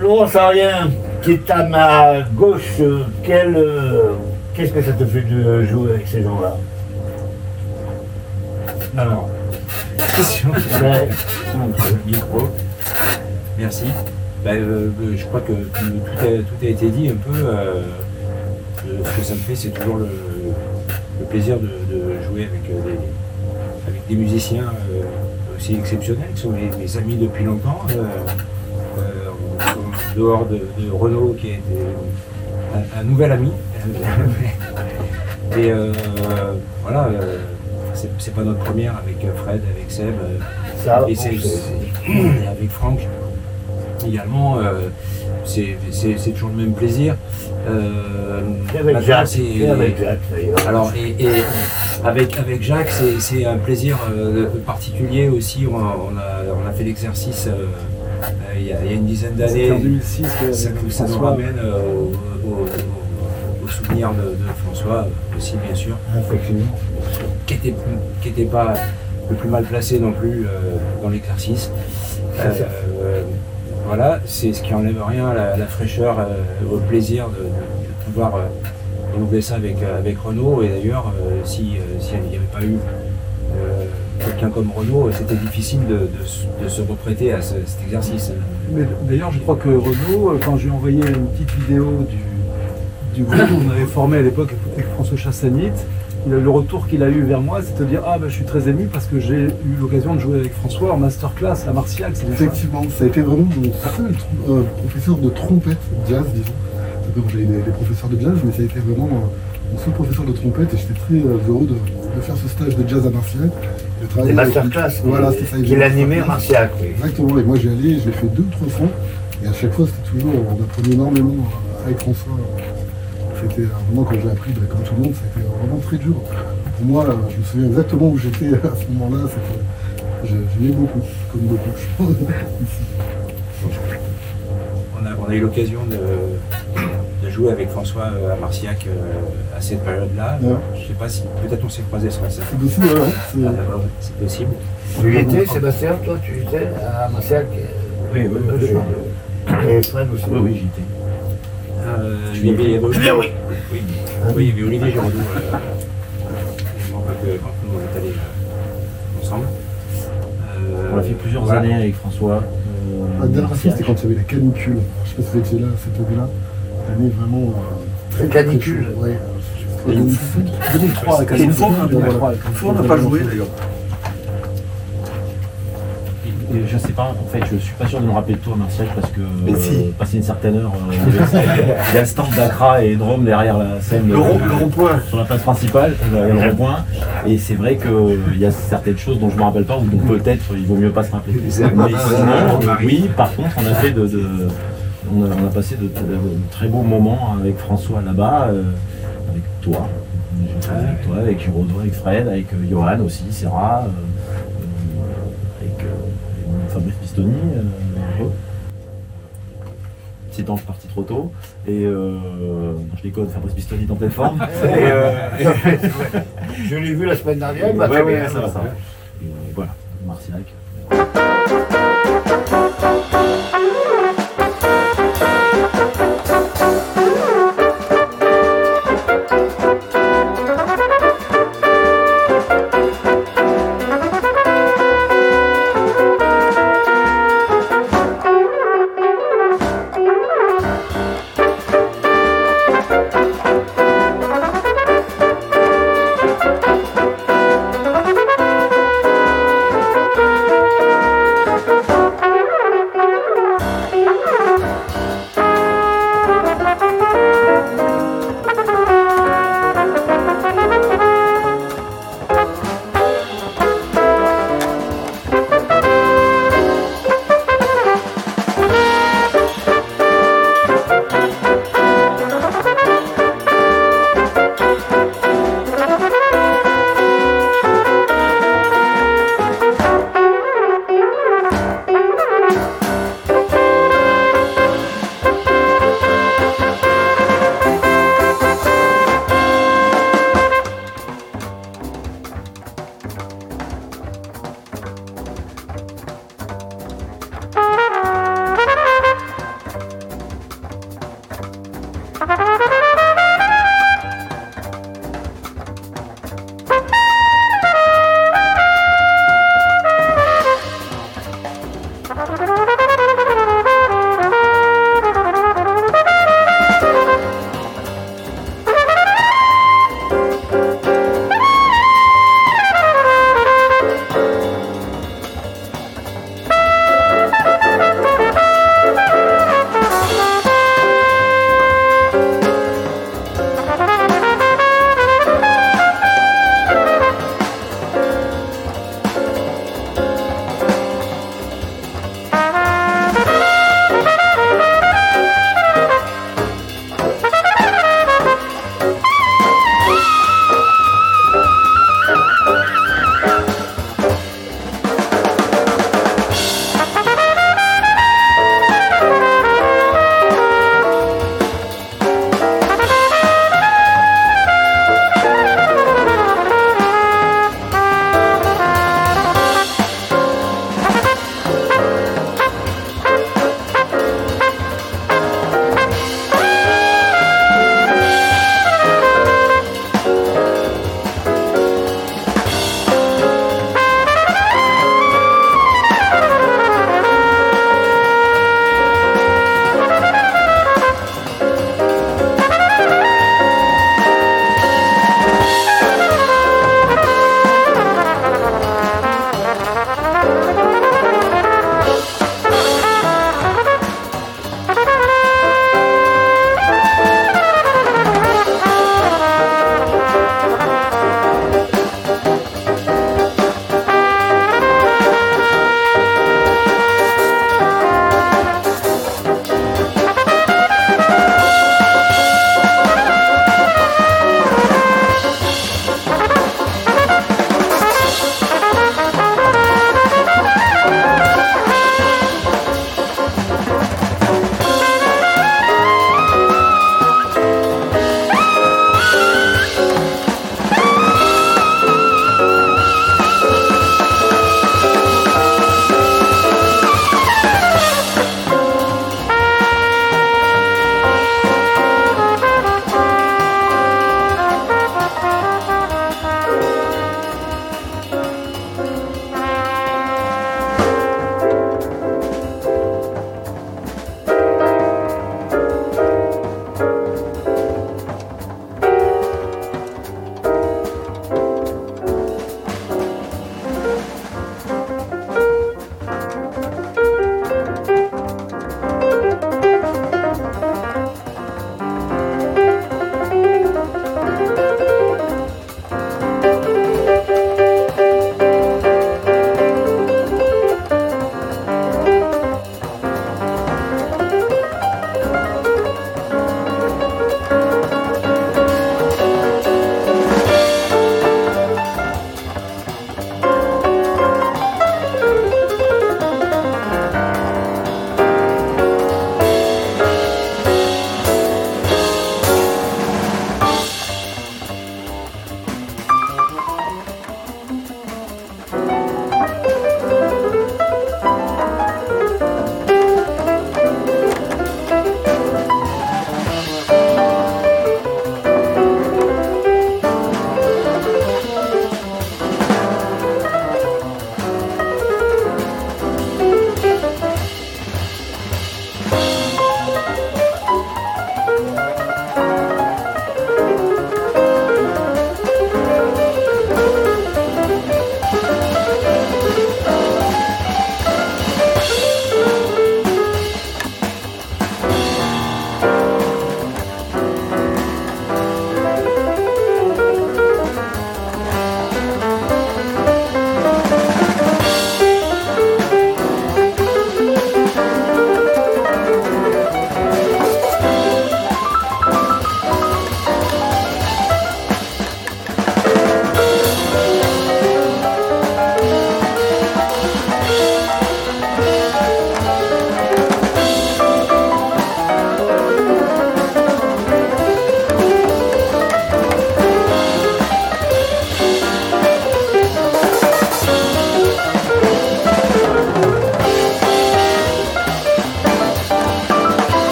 Laurent Sarien, qui est à ma gauche, euh, quel, euh, qu'est-ce que ça te fait de jouer avec ces gens-là? Alors, question. Merci. Ben, euh, euh, je crois que tout, a, tout a été dit un peu. euh, ce que ça me fait, c'est toujours le, le plaisir de, de jouer avec, des, avec des musiciens euh, aussi exceptionnels, qui sont mes, mes amis depuis longtemps. en dehors de, de Renaud, qui est un, un nouvel ami. Et voilà, c'est pas notre première avec Fred, avec Seb. Ça, et avec Franck également, euh, c'est, toujours le même plaisir. Euh, avec Jacques, avec alors, et, et avec, avec Jacques, c'est, un plaisir euh, particulier aussi. On a, on a, on a fait l'exercice il, y a, il y a une dizaine d'années. C'était en 2006 que- Ça, nous ramène au, au- au- au souvenir de, de François aussi, bien sûr Effectivement. qui était, qui était pas le plus mal placé non plus euh, dans l'exercice. Euh, voilà, c'est ce qui enlève rien à la, fraîcheur, euh, au plaisir de, pouvoir euh, renouveler ça avec, euh, avec Renault. Et d'ailleurs, si s'il n'y avait pas eu quelqu'un comme Renault, c'était difficile de, se- reprêter à ce- cet exercice. Mais D'ailleurs, je crois que Renaud, euh, quand je lui ai envoyé une petite vidéo du, du groupe qu'on avait formé à l'époque avec François Chassagnit, le retour qu'il a eu vers moi, c'est de dire Ah, ben, je suis très ému parce que j'ai eu l'occasion de jouer avec François en masterclass à Martial. Effectivement, ça a été vraiment mon seul trom- euh, professeur de trompette jazz, disons. J'ai des, des professeurs de jazz, mais ça a été vraiment euh, mon seul professeur de trompette et j'étais très euh, heureux de, de faire ce stage de jazz à Martial. de travailler Des avec- masterclass Voilà, c'est qu'il animait masterclass. Martiac, oui. Exactement, et moi j'y allais, je l'ai fait deux ou trois fois, et à chaque fois c'était toujours, on apprenait énormément avec François. C'était euh, vraiment quand j'ai appris, bah, comme tout le monde, c'était vraiment très dur. Pour moi, je me souviens exactement où j'étais à ce moment-là, j'ai- j'aimais beaucoup, comme beaucoup. je pense, ici. On a, on a eu l'occasion de, de jouer avec François euh, à Marciac euh, à cette période-là. Ouais. Je sais pas si peut-être on s'est croisés sur la scène. C'est possible, ouais, c'est- Ah, possible. Tu y étais, Sébastien, toi, tu y étais à Martiac Oui, oui, oui, Et Fred aussi. Oui, oui, j'y étais. Euh, il y avait- y étais oui, Ah oui. oui, oui, il y avait Olivier Giraudoux. Euh, quand, euh, quand nous on est allés euh, ensemble. Euh, On a fait plusieurs voilà. années avec François. La dernière fois, c'était quand il y avait la canicule. Je sais pas si vous étiez là, cette année-là. L'année vraiment. euh, La canicule. Ouais. Et une- 2003, la Et une canicule, fois, on a- 2003, Une fois, on n'a pas joué d'ailleurs. Et- et je sais pas, en fait, je suis pas sûr de me rappeler de toi, Martial, parce que si. euh, passé une certaine heure, euh, il y a le stand d'Akra et Drôme derrière la scène. Le rond- le rond-point. sur la place principale, euh, le rond-point, et c'est vrai qu'il y a certaines choses dont je me rappelle pas, ou dont peut-être il vaut mieux pas se rappeler. Mais sinon, oui, par contre, on a fait de, de- on, a, on a passé de, de- de très beaux moments avec François là-bas, euh, avec toi, avec toi, avec avec Fred, avec Johan aussi, Serra, un peu. C'est temps, je suis parti trop tôt. Et euh, je déconne, Fabrice Pistoni est en pleine forme. Et, euh, Je l'ai vu la semaine dernière, Ouais, ouais, bien. ça va, ça va. Et, voilà, Marciac.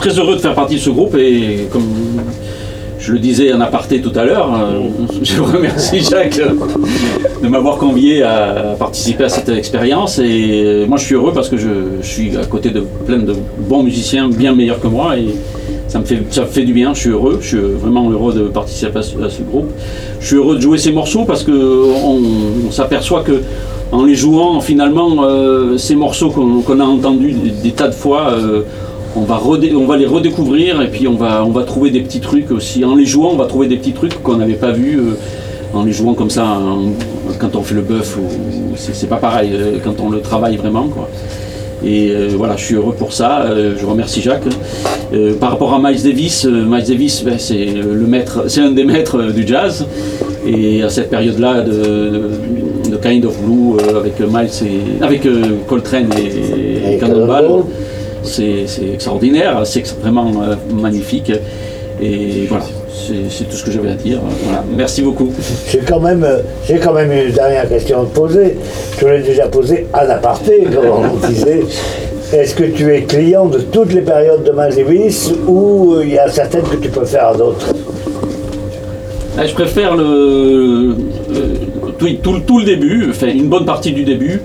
Très heureux de faire partie de ce groupe et comme je le disais en aparté tout à l'heure, euh, je remercie Jacques de m'avoir convié à participer à cette expérience. Et moi, je suis heureux parce que je, suis à côté de plein de bons musiciens, bien meilleurs que moi. Et ça me, fait, ça me fait du bien, je suis heureux, je suis vraiment heureux de participer à ce, groupe. Je suis heureux de jouer ces morceaux parce qu'on on, s'aperçoit que en les jouant, finalement, euh, ces morceaux qu'on a entendus des, des tas de fois, euh, on, va les redécouvrir et puis on va, trouver des petits trucs aussi. En les jouant, on va trouver des petits trucs qu'on n'avait pas vus. euh, en les jouant comme ça, quand on fait le bœuf, c'est pas pareil, euh, quand on le travaille vraiment. Et euh, voilà, je suis heureux pour ça. je remercie Jacques. Par rapport à Miles Davis, Miles Davis, ben, c'est le maître, c'est un des maîtres du jazz. Et à cette période-là de, Kind of Blue avec Miles et avec Coltrane et, et Cannonball. C'est extraordinaire, c'est vraiment euh, magnifique. Et voilà, c'est tout ce que j'avais à dire. Voilà. Merci beaucoup. J'ai quand, même, euh, j'ai quand même une dernière question à te poser. Je l'ai déjà posée à l'aparté, comme on disait. Est-ce que tu es client de toutes les périodes de Davis ou euh, il y a certaines que tu préfères à d'autres? Ah, Je préfère le, le- tout, le début, enfin une bonne partie du début.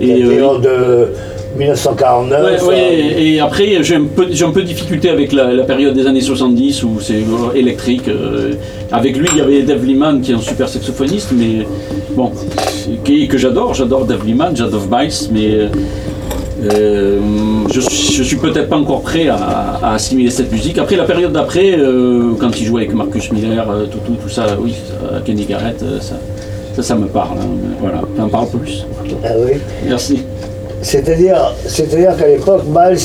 Et, euh, de 1949 Ouais, ouais, euh, et après j'ai un peu, j'ai un peu de difficulté avec la, la période des années 70 où c'est euh, électrique. euh, avec lui, il y avait Dave Liman qui est un super saxophoniste, mais bon, qui- que j'adore, j'adore Dave Liman, j'adore Miles, mais euh, je, je suis peut-être pas encore prêt à, à assimiler cette musique. Après la période d'après, euh, quand il jouait avec Marcus Miller, euh, tout, tout, tout ça, oui, ça, Kenny Garrett, ça, ça, ça me parle. hein, voilà, t'en parles plus. ah oui. Merci. C'est-à-dire, c'est-à-dire qu'à l'époque, Miles,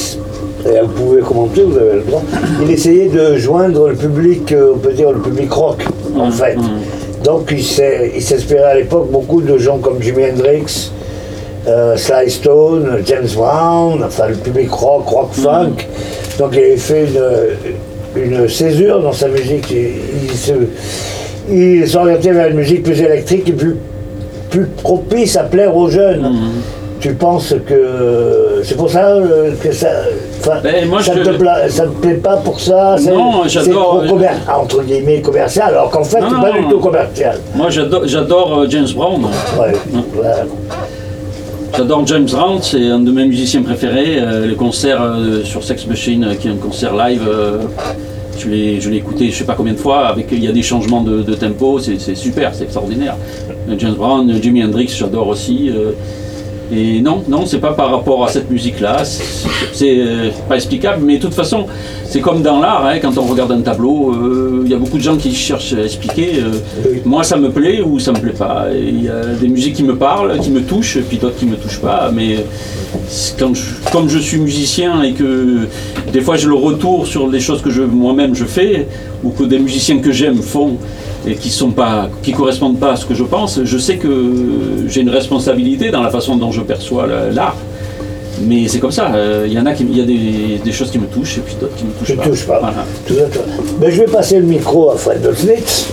et vous pouvez commenter, vous avez le droit, il essayait de joindre le public, euh, on peut dire le public rock, en Mhm, fait. mhm. Donc il s'inspirait à l'époque beaucoup de gens comme Jimi Hendrix, euh, Sly Stone, James Brown, enfin le public rock, rock funk. Donc il avait fait une, une césure dans sa musique. Il, s'orientait vers une musique plus électrique et plus, plus propice à plaire aux jeunes. Tu penses que c'est pour ça euh, que ça. Ben, moi, ça je- ne te, pla- ça te plaît pas pour ça Non, j'adore- trop commer- entre guillemets commercial, alors qu'en fait, c'est pas non. du tout commercial. Moi j'adore, j'adore euh, James Brown. Ouais, voilà. J'adore James Brown, c'est un de mes musiciens préférés. Euh, les concerts euh, sur Sex Machine, euh, qui est un concert live, euh, je l'ai, je l'ai écouté je sais pas combien de fois. Avec, il y a des changements de, de tempo, c'est, c'est super, c'est extraordinaire. Euh, James Brown, euh, Jimi Hendrix, j'adore aussi. Et non, non, c'est pas par rapport à cette musique-là, c'est, euh, pas explicable, mais de toute façon, c'est comme dans l'art, hein, quand on regarde un tableau, euh, il y a beaucoup de gens qui cherchent à expliquer. euh, moi, ça me plaît ou ça me plaît pas. Il y a des musiques qui me parlent, qui me touchent, et puis d'autres qui me touchent pas. Mais c'est quand je- comme je suis musicien et que des fois j'ai le retour sur des choses que moi-même je fais, ou que des musiciens que j'aime font et qui sont pas, qui correspondent pas à ce que je pense, je sais que j'ai une responsabilité dans la façon dont je perçois la- l'art. Mais c'est comme ça. euh, Il y en a qui, il y a des, des choses qui me touchent et puis d'autres qui me touchent pas. touches pas. Voilà. Tout à. Ben, je vais passer le micro à Fred Dosnitz,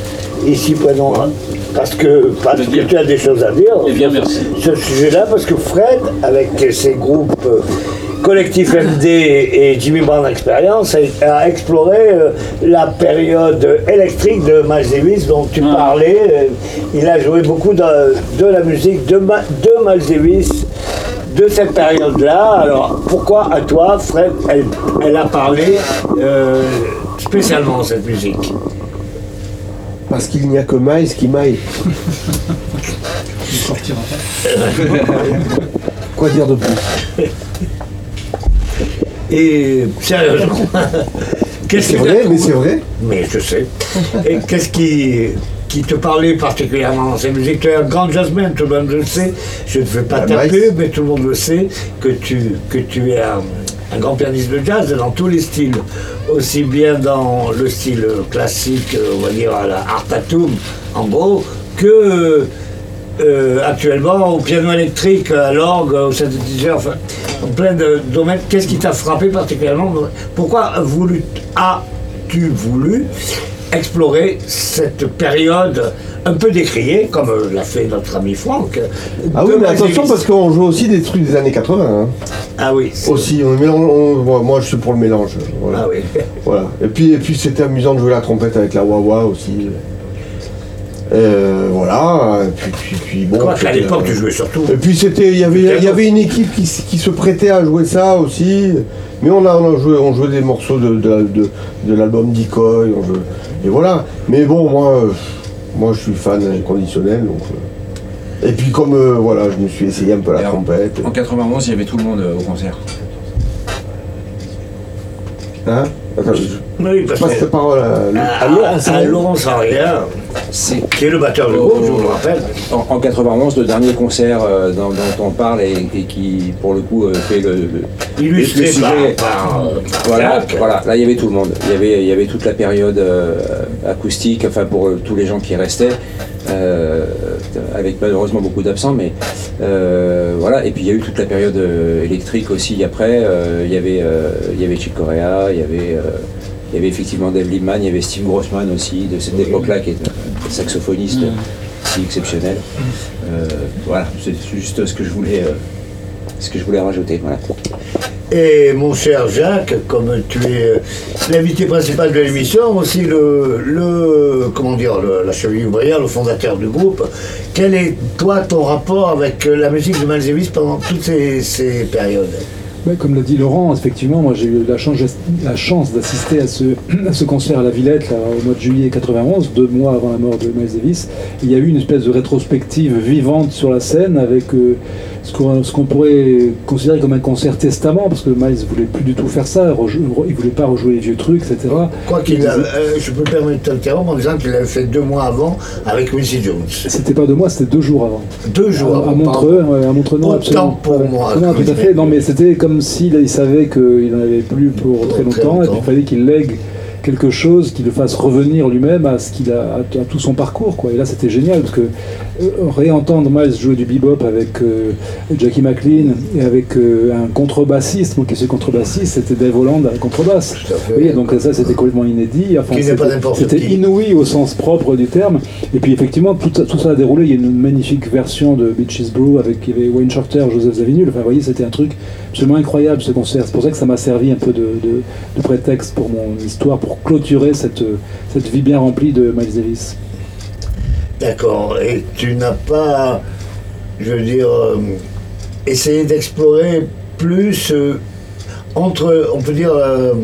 ici un, parce que, parce que tu as des choses à dire. Eh bien, merci. Ce sujet-là, parce que Fred, avec ses groupes euh, Collectif MD et Jimmy Brown Experience, a, a exploré euh, la période électrique de Miles Davis dont tu Ah. parlais. Euh, il a joué beaucoup de, de la musique de, Ma- de Miles Davis de cette période-là. Alors, pourquoi à toi, Fred, elle, elle a parlé euh, spécialement cette musique? Parce qu'il n'y a que Miles qui maille. Quoi dire de plus? Et sérieusement, qu'est-ce C'est vrai, mais c'est vrai. Mais je sais. Et qu'est-ce qui, qui te parlait particulièrement? Dans ces musiques Tu es un grand jazzman, tout le monde le sait. Je ne fais pas Bah, ta pub, mais tout le monde le sait que tu, que tu es un, un grand pianiste de jazz dans tous les styles. Aussi bien dans le style classique, on va dire à la art tatum, en gros, que euh, actuellement au piano électrique, à l'orgue, au synthétiseur, enfin, en plein de domaines. Qu'est-ce qui t'a frappé particulièrement? Pourquoi as-tu voulu explorer cette période un peu décriée, comme l'a fait notre ami Franck. Ah oui, mais attention parce qu'on joue aussi des trucs des années 80. hein. Ah oui. Aussi, on mélange, on- moi, je suis pour le mélange. Voilà. Ah oui. Voilà. Et puis, et puis c'était amusant de jouer la trompette avec la Wawa aussi. Euh, voilà. Et puis, puis, puis bon. Quoi c'était, l'époque, euh, tu jouais surtout. Et puis c'était, il y avait, il y avait une équipe qui, qui se prêtait à jouer ça aussi. Mais on a, on a joué, on jouait des morceaux de, de, de, de l'album Decoy. on jouait- et voilà. Mais bon, moi, euh, moi, je suis fan inconditionnel. Donc, euh. et puis comme euh, voilà, je me suis essayé un peu la trompette. En 91, il y avait tout le monde euh, au concert. Hein? Attends, je Oui, parce passe la parole à, À, à à Laurent Sarrière, C'est qui est le batteur du groupe, je vous le oh. rappelle. en, en 91, le dernier concert euh, dont, dont on parle et, et qui, pour le coup, euh, fait le, le- Illustré le sujet. par, par, euh, Voilà, voilà, là il y avait tout le monde. Il y avait, il y avait toute la période euh, acoustique, enfin pour tous les gens qui restaient, avec malheureusement beaucoup d'absents, mais voilà. Et puis il y a eu toute la période électrique aussi après. Il y avait, il y avait Chick Corea, il y avait, il y avait effectivement Dave Liebman, il y avait Steve Grossman aussi de cette époque-là qui est un saxophoniste si exceptionnel. Euh, voilà, c'est juste ce que je voulais, euh, ce que je voulais rajouter. Voilà. Et mon cher Jacques, comme tu es euh, l'invité principal de l'émission, aussi le, le comment dire, le- la cheville ouvrière, le fondateur du groupe, quel est toi ton rapport avec la musique de Miles Davis pendant toutes ces, ces périodes? Comme l'a dit Laurent, effectivement, moi j'ai eu la chance, la chance d'assister à ce, à ce concert à la Villette là, au mois de juillet 91, deux mois avant la mort de Miles Davis. Il y a eu une espèce de rétrospective vivante sur la scène avec euh, ce qu'on pourrait considérer comme un concert testament, parce que Miles voulait plus du tout faire ça, il voulait pas rejouer les vieux trucs, etc. Quoi qu'il euh, je peux me permettre de t'interrompre en disant qu'il l'avait fait deux mois avant avec Quincy Jones. C'était pas deux mois, c'était deux jours avant. Deux jours à, à avant. Montreux, ouais, à Montreux, non, absolument. pour Ouais. moi, Non, tout à fait. Non, mais c'était comme s'il il savait qu'il n'en avait plus pour très Pour très longtemps, et puis longtemps. il fallait qu'il lègue quelque chose qui le fasse revenir lui-même à ce qu'il a, à, tout son parcours, quoi. Et là, c'était génial parce que euh, réentendre Miles jouer du bebop avec euh, Jackie McLean et avec euh, un contrebassiste, moi qui suis contrebassiste, c'était Dave Holland à la contrebasse. Voyez, donc ça, c'était complètement inédit. Enfin, c'était- inouï au sens propre du terme. Et puis effectivement, tout ça, tout ça a déroulé. Il y a une magnifique version de Beaches Brew avec il y avait Wayne Shorter, Joseph Zavinul. Enfin, vous voyez, c'était un truc absolument incroyable ce concert. C'est pour ça que ça m'a servi un peu de, de- de prétexte pour mon histoire, pour clôturer cette, cette vie bien remplie de Miles Davis. D'accord. Et tu n'as pas, je veux dire, euh, essayé d'explorer plus euh, entre, on peut dire, euh,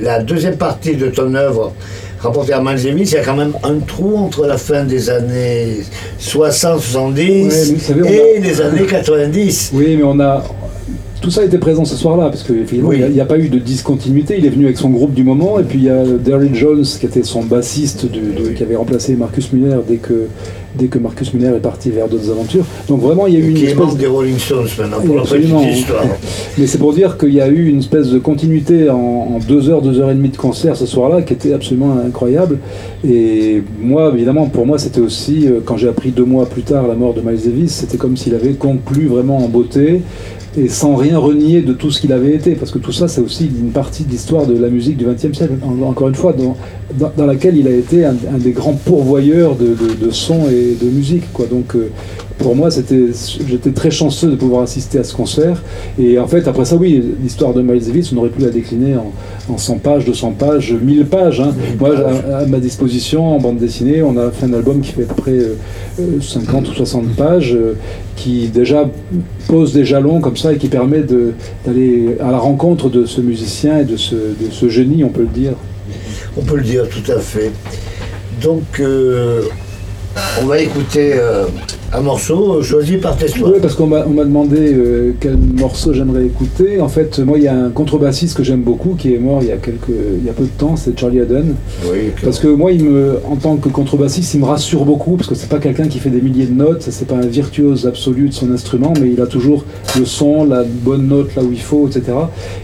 la deuxième partie de ton œuvre rapportée à Miles Davis, il y a quand même un trou entre la fin des années 60-70 Ouais, mais vous savez, on et a- les années 90. Oui, mais on a. Tout ça était présent ce soir-là, parce qu'effectivement, Oui. il n'y a, pas eu de discontinuité. Il est venu avec son groupe du moment, et puis il y a Daryl Jones, qui était son bassiste, de- qui avait remplacé Marcus Muller dès que, dès que Marcus Muller est parti vers d'autres aventures. Donc vraiment, il y a eu une Qui est espèce membre des Rolling Stones maintenant, pour Absolument. histoire. Mais c'est pour dire qu'il y a eu une espèce de continuité en, en deux heures, deux heures et demie de concert ce soir-là qui était absolument incroyable. Et moi, évidemment, pour moi, c'était aussi, euh, quand j'ai appris deux mois plus tard la mort de Miles Davis, c'était comme s'il avait conclu vraiment en beauté et sans rien renier de tout ce qu'il avait été. Parce que tout ça, c'est aussi une partie de l'histoire de la musique du XXe siècle, en- encore une fois, dans, laquelle il a été un, des grands pourvoyeurs de, de, et de musique. Donc, euh, pour moi, j'étais très chanceux de pouvoir assister à ce concert. Et en fait, après ça, oui, l'histoire de Miles Davis, on aurait pu la décliner en, en 100 pages, 200 pages, 1000 pages. hein. Moi, à, à ma disposition, en bande dessinée, on a fait un album qui fait à peu près euh, euh, 50 ou 60 pages, euh, qui déjà pose des jalons comme ça et qui permet d'aller à la rencontre de ce musicien et de ce, de ce génie, on peut le dire. On peut le dire tout à fait. Donc, euh, on va écouter euh, un morceau euh, choisi par tes Oui, parce qu'on m'a demandé euh, quel morceau j'aimerais écouter. En fait, moi, il y a un contrebassiste que j'aime beaucoup qui est mort il y a, quelques, il y a peu de temps, c'est Charlie Haddon. Oui, Parce que moi, il me, en tant que contrebassiste, il me rassure beaucoup parce que c'est pas quelqu'un qui fait des milliers de notes, c'est pas un virtuose absolu de son instrument, mais il a toujours le son, la bonne note là où il faut, etc.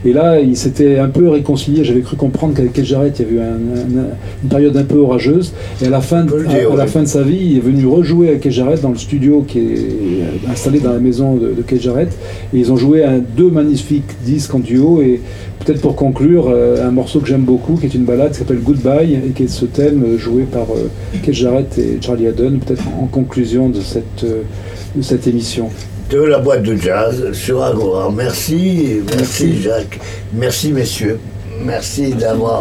Et là, il s'était un peu réconcilié. J'avais cru comprendre qu'avec Keith Jarrett, il y avait eu un- un- une période un peu orageuse. Et à la fin, de, à- la fin de sa vie, il est venu rejouer avec Keith Jarrett dans le studio studio qui est installé dans la maison de, de Keith Jarrett. Et ils ont joué un, deux magnifiques disques en duo. Et peut-être pour conclure, euh, un morceau que j'aime beaucoup, qui est une balade qui s'appelle Goodbye, et qui est ce thème joué par euh, Keith Jarrett et Charlie Haddon, peut-être en conclusion de cette, euh, de cette émission. De la boîte de jazz sur Agora. Merci, merci Jacques. Merci messieurs. Merci d'avoir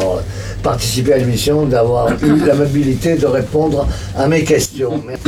participé à l'émission, d'avoir eu l'amabilité de répondre à mes questions. Merci.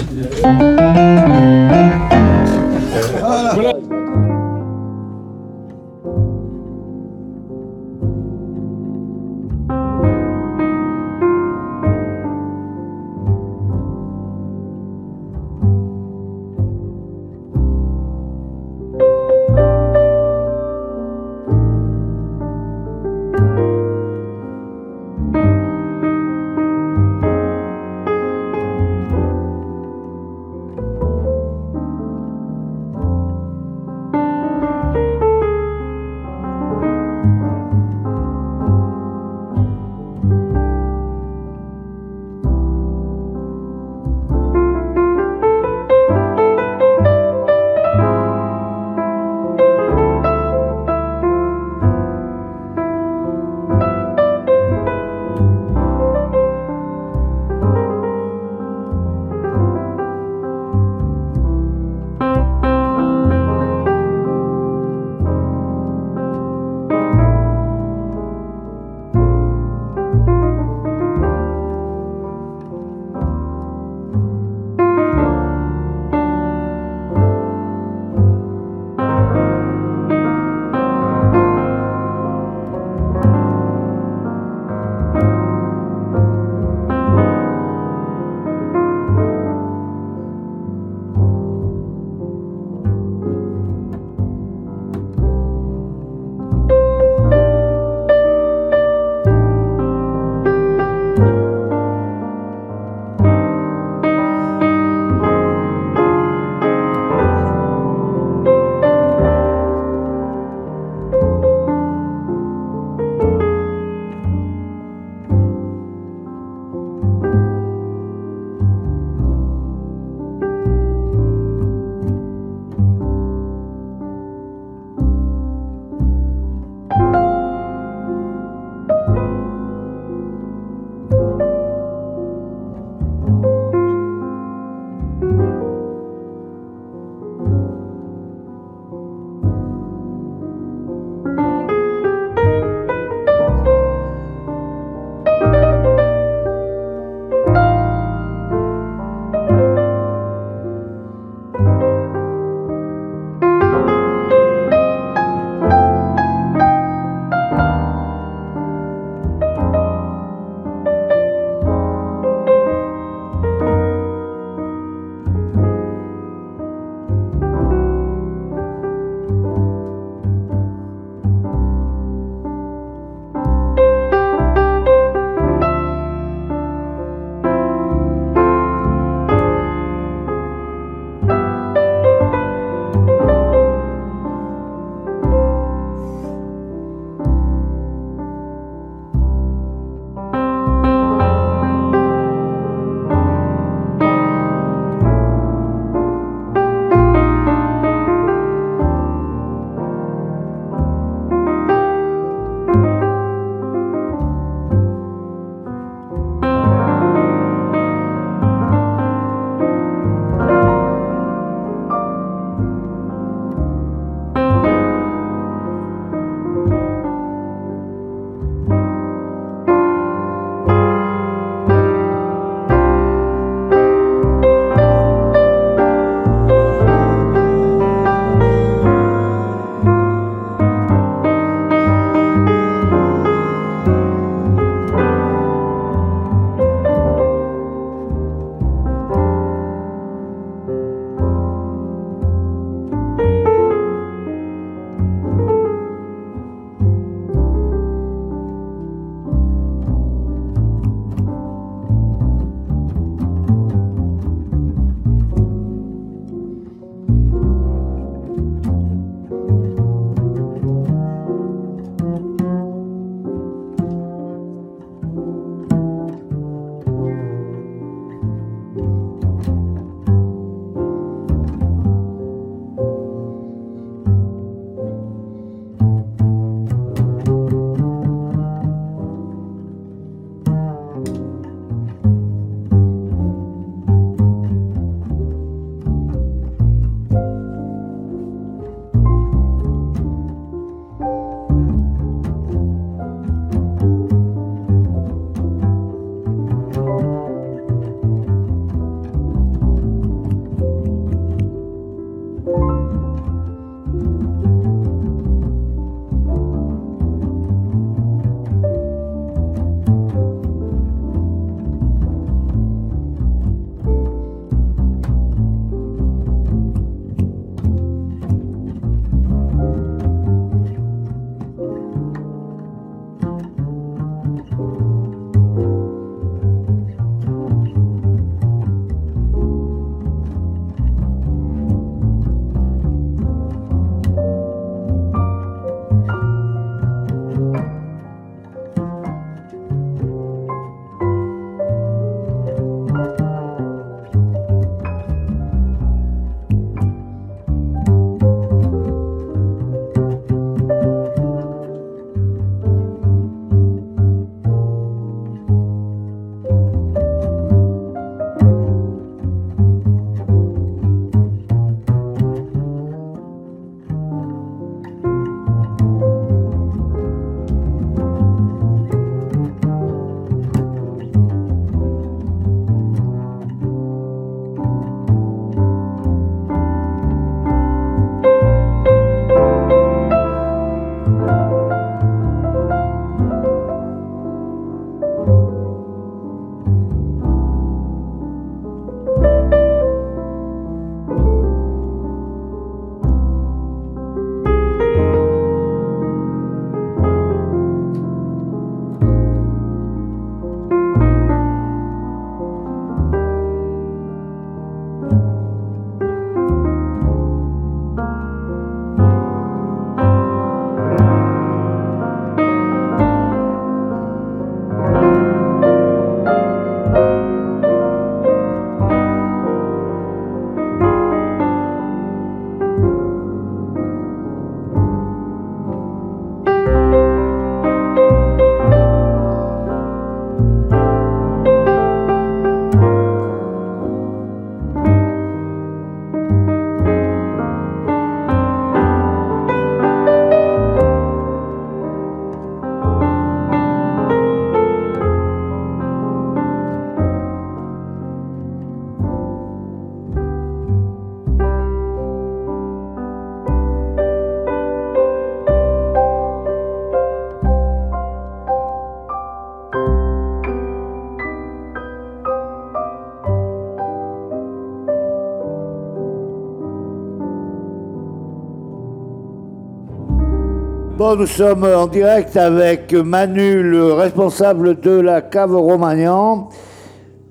Bon, nous sommes en direct avec Manu, le responsable de la cave Romagnan,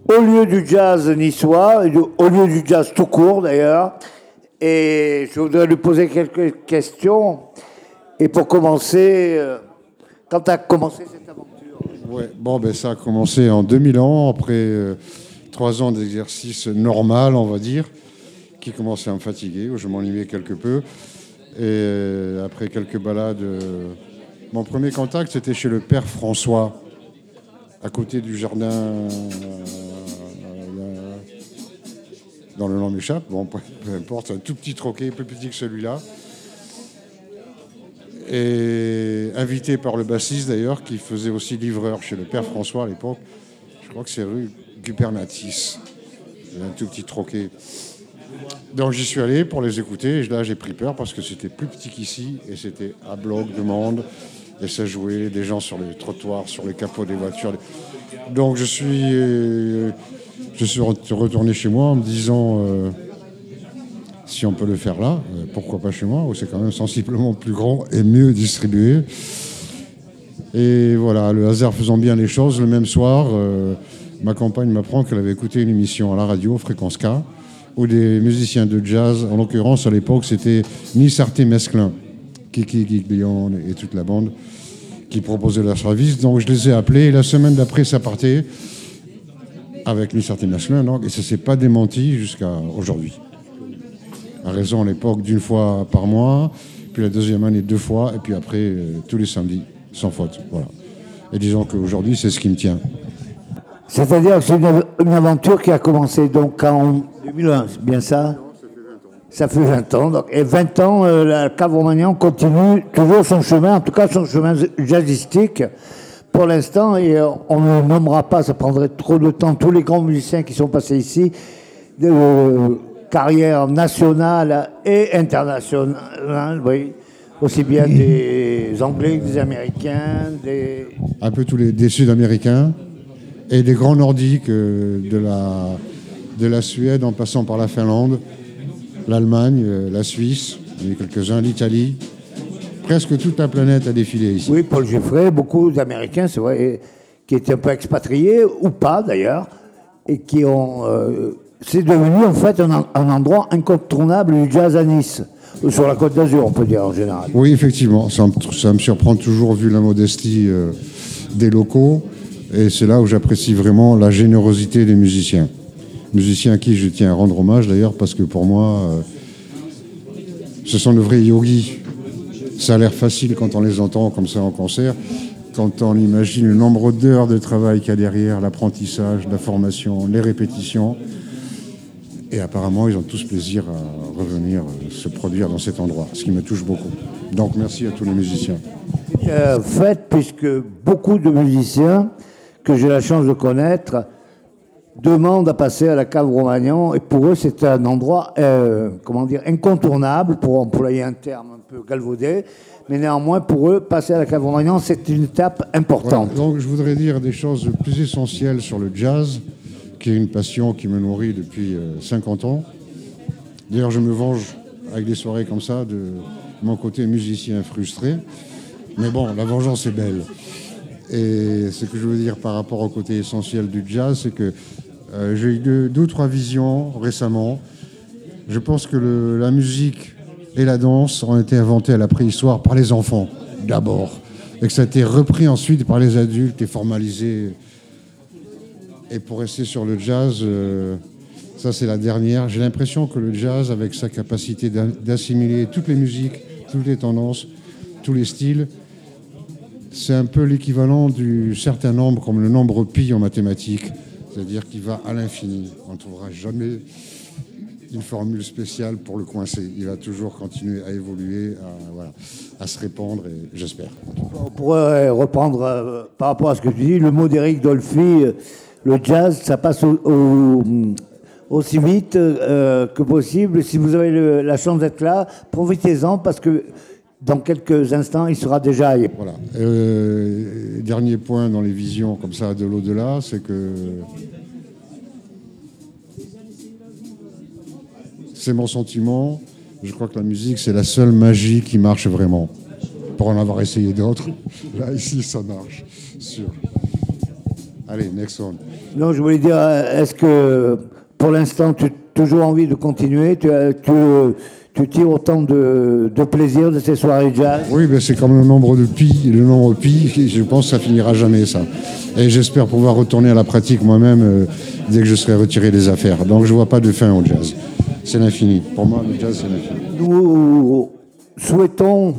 au lieu du jazz niçois, au lieu du jazz tout court d'ailleurs. Et je voudrais lui poser quelques questions. Et pour commencer, euh, quand a commencé cette aventure? Ouais, bon, ben ça a commencé en 2000 ans, après euh, trois ans d'exercice normal, on va dire, qui commençait à me fatiguer, où je m'ennuyais quelque peu. Et euh, après quelques balades, euh, mon premier contact, c'était chez le père François, à côté du jardin. euh, dans le nom m'échappe, bon, peu importe, un tout petit troquet, plus petit que celui-là. Et invité par le bassiste d'ailleurs, qui faisait aussi livreur chez le père François à l'époque. Je crois que c'est rue Gupernatis. Un tout petit troquet. Donc j'y suis allé pour les écouter et là j'ai pris peur parce que c'était plus petit qu'ici et c'était à bloc de monde et ça jouait des gens sur les trottoirs, sur les capots des voitures. Donc je suis, euh, je suis retourné chez moi en me disant euh, si on peut le faire là, euh, pourquoi pas chez moi où c'est quand même sensiblement plus grand et mieux distribué. Et voilà, le hasard faisant bien les choses, le même soir, ma compagne m'apprend qu'elle avait écouté une émission à la radio, Fréquence K, où des musiciens de jazz, en l'occurrence à l'époque c'était Miss Arte Mesclin, Kiki Giglion et toute la bande, qui proposaient leur service. Donc je les ai appelés et la semaine d'après ça partait avec Miss Arte Mesclin, et ça s'est pas démenti jusqu'à aujourd'hui. À raison à l'époque d'une fois par mois, puis la deuxième année deux fois, et puis après euh, tous les samedis, sans faute. Voilà. Et disons qu'aujourd'hui c'est ce qui me tient. C'est-à-dire que c'est une, aventure qui a commencé donc en 2001, c'est bien ça? Ça fait 20 ans. Donc, et 20 ans, euh, la cave Romagnan continue toujours son chemin, en tout cas son chemin jazzistique pour l'instant. Et euh, on ne nommera pas, ça prendrait trop de temps, tous les grands musiciens qui sont passés ici, de euh, carrière nationale et internationale, oui. Aussi bien des Anglais que des Américains, des... un peu tous les des Sud-Américains et des grands Nordiques euh, de la, de la Suède en passant par la Finlande, l'Allemagne, euh, la Suisse, il y en a eu quelques-uns, l'Italie. Presque toute la planète a défilé ici. Oui, Paul Giffray, beaucoup d'Américains, c'est vrai, qui étaient un peu expatriés, ou pas d'ailleurs, et qui ont. euh, c'est devenu en fait un, en- un endroit incontournable du jazz à Nice, sur la côte d'Azur, on peut dire en général. Oui, effectivement, ça me, ça me surprend toujours vu la modestie euh, des locaux. Et c'est là où j'apprécie vraiment la générosité des musiciens. Musiciens à qui je tiens à rendre hommage d'ailleurs, parce que pour moi, euh, ce sont de vrais yogis. Ça a l'air facile quand on les entend comme ça en concert. Quand on imagine le nombre d'heures de travail qu'il y a derrière, l'apprentissage, la formation, les répétitions. Et apparemment, ils ont tous plaisir à revenir euh, se produire dans cet endroit, ce qui me touche beaucoup. Donc merci à tous les musiciens. Euh, fait, puisque beaucoup de musiciens que j'ai la chance de connaître demandent à passer à la cave Romagnan, et pour eux, c'est un endroit, euh, comment dire, incontournable, pour employer un terme un peu galvaudé, mais néanmoins, pour eux, passer à la cave Romagnan, c'est une étape importante. Donc je voudrais dire des choses plus essentielles sur le jazz, qui est une passion qui me nourrit depuis euh, 50 ans. D'ailleurs, je me venge avec des soirées comme ça de mon côté musicien frustré. Mais bon, la vengeance est belle. Et ce que je veux dire par rapport au côté essentiel du jazz, c'est que euh, j'ai eu deux, ou trois visions récemment. Je pense que la musique et la danse ont été inventées à la préhistoire par les enfants, d'abord. Et que ça a été repris ensuite par les adultes et formalisé. Et pour rester sur le jazz, euh, ça c'est la dernière. J'ai l'impression que le jazz, avec sa capacité d'a- d'assimiler toutes les musiques, toutes les tendances, tous les styles, c'est un peu l'équivalent du certain nombre comme le nombre pi en mathématiques. C'est-à-dire qu'il va à l'infini. On ne trouvera jamais une formule spéciale pour le coincer. Il va toujours continuer à évoluer, à, se répandre, et j'espère. On pourrait reprendre euh, par rapport à ce que tu dis, le mot d'Éric Dolphy, euh, le jazz, ça passe au- au- aussi vite euh, que possible. Si vous avez la chance d'être là, profitez-en parce que dans quelques instants, il sera déjà ailleurs. Voilà. Euh, dernier point dans les visions comme ça de l'au-delà, c'est que c'est mon sentiment. Je crois que la musique, c'est la seule magie qui marche vraiment. pour en avoir essayé d'autres. Là, ici, ça marche. Sûr. Allez, next one. Non, je voulais dire, est-ce que pour l'instant, tu as toujours envie de continuer? Tu, as- tu, tu tires autant de, de plaisir de ces soirées jazz? Oui, ben c'est comme le nombre de pi. Le nombre pi, je pense que ça finira jamais, ça. Et j'espère pouvoir retourner à la pratique moi-même euh, dès que je serai retiré des affaires. Donc je vois pas de fin au jazz. C'est l'infini. Pour moi, le jazz, c'est l'infini. Nous souhaitons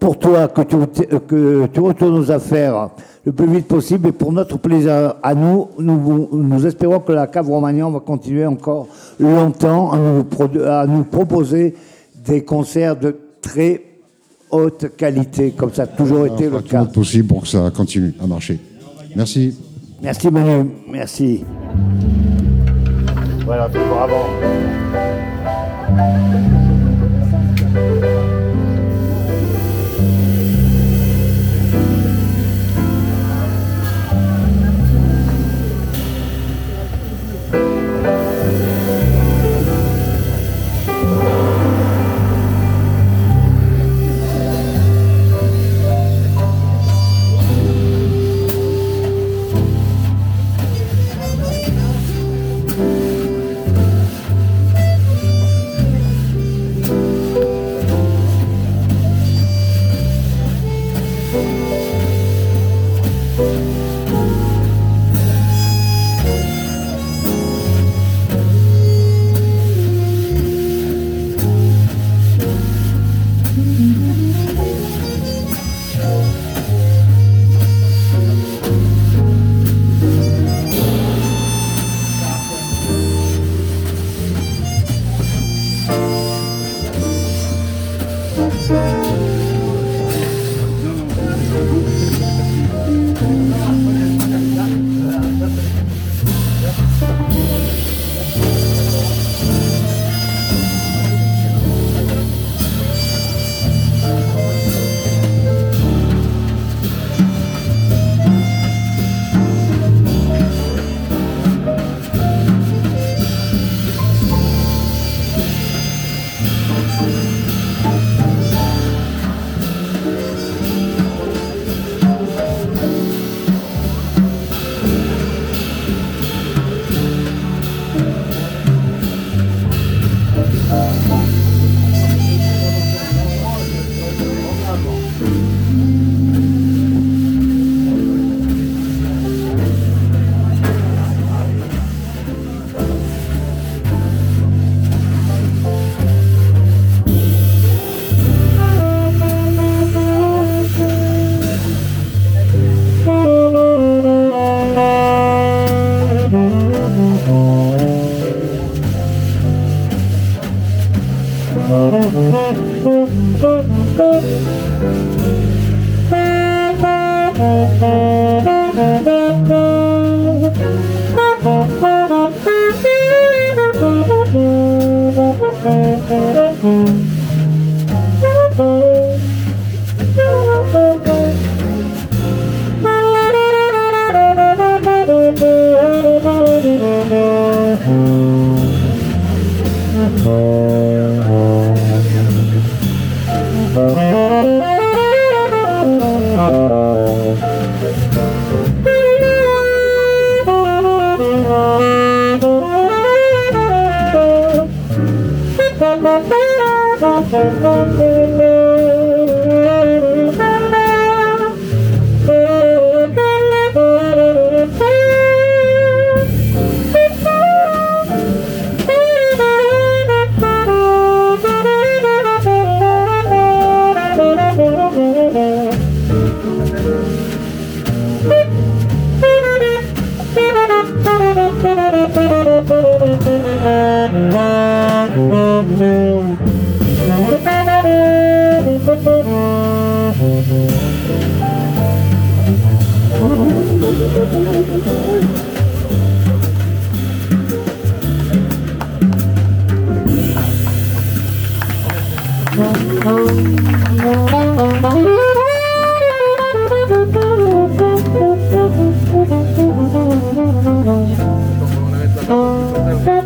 pour toi que tu, que tu retournes aux affaires le plus vite possible et pour notre plaisir à nous, nous, nous espérons que la cave Romagnan va continuer encore longtemps à nous, produ- à nous proposer des concerts de très haute qualité, comme ça a toujours été le tout cas. notre possible pour que ça continue à marcher. Merci. Merci Manu, merci. Voilà, bravo. Thank you.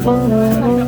风。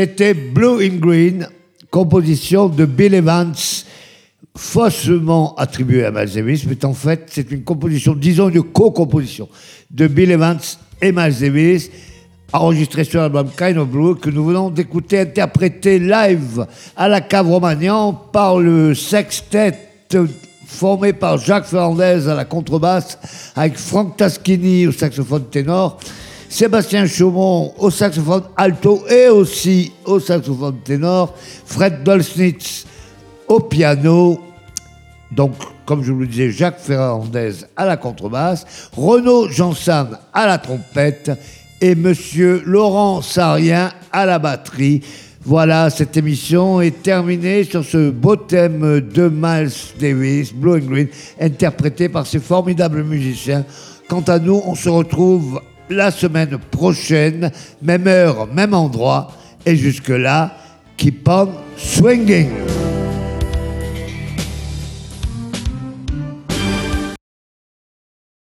C'était Blue in Green, composition de Bill Evans, faussement attribuée à Miles Davis, mais en fait, c'est une composition, disons une co-composition de Bill Evans et Miles Davis, enregistrée sur l'album Kind of Blue, que nous venons d'écouter interprété live à la Cave Romagnan par le sextet formé par Jacques Fernandez à la contrebasse, avec Frank Taschini au saxophone ténor, Sébastien Chaumont au saxophone alto et aussi au saxophone ténor, Fred Dolsnitz au piano, donc comme je vous le disais, Jacques Fernandez à la contrebasse, Renaud Jansan à la trompette et Monsieur Laurent Sarien à la batterie. Voilà, cette émission est terminée sur ce beau thème de Miles Davis, Blue and Green, interprété par ces formidables musiciens. Quant à nous, on se retrouve la semaine prochaine, même heure, même endroit. Et jusque-là, keep on swinging.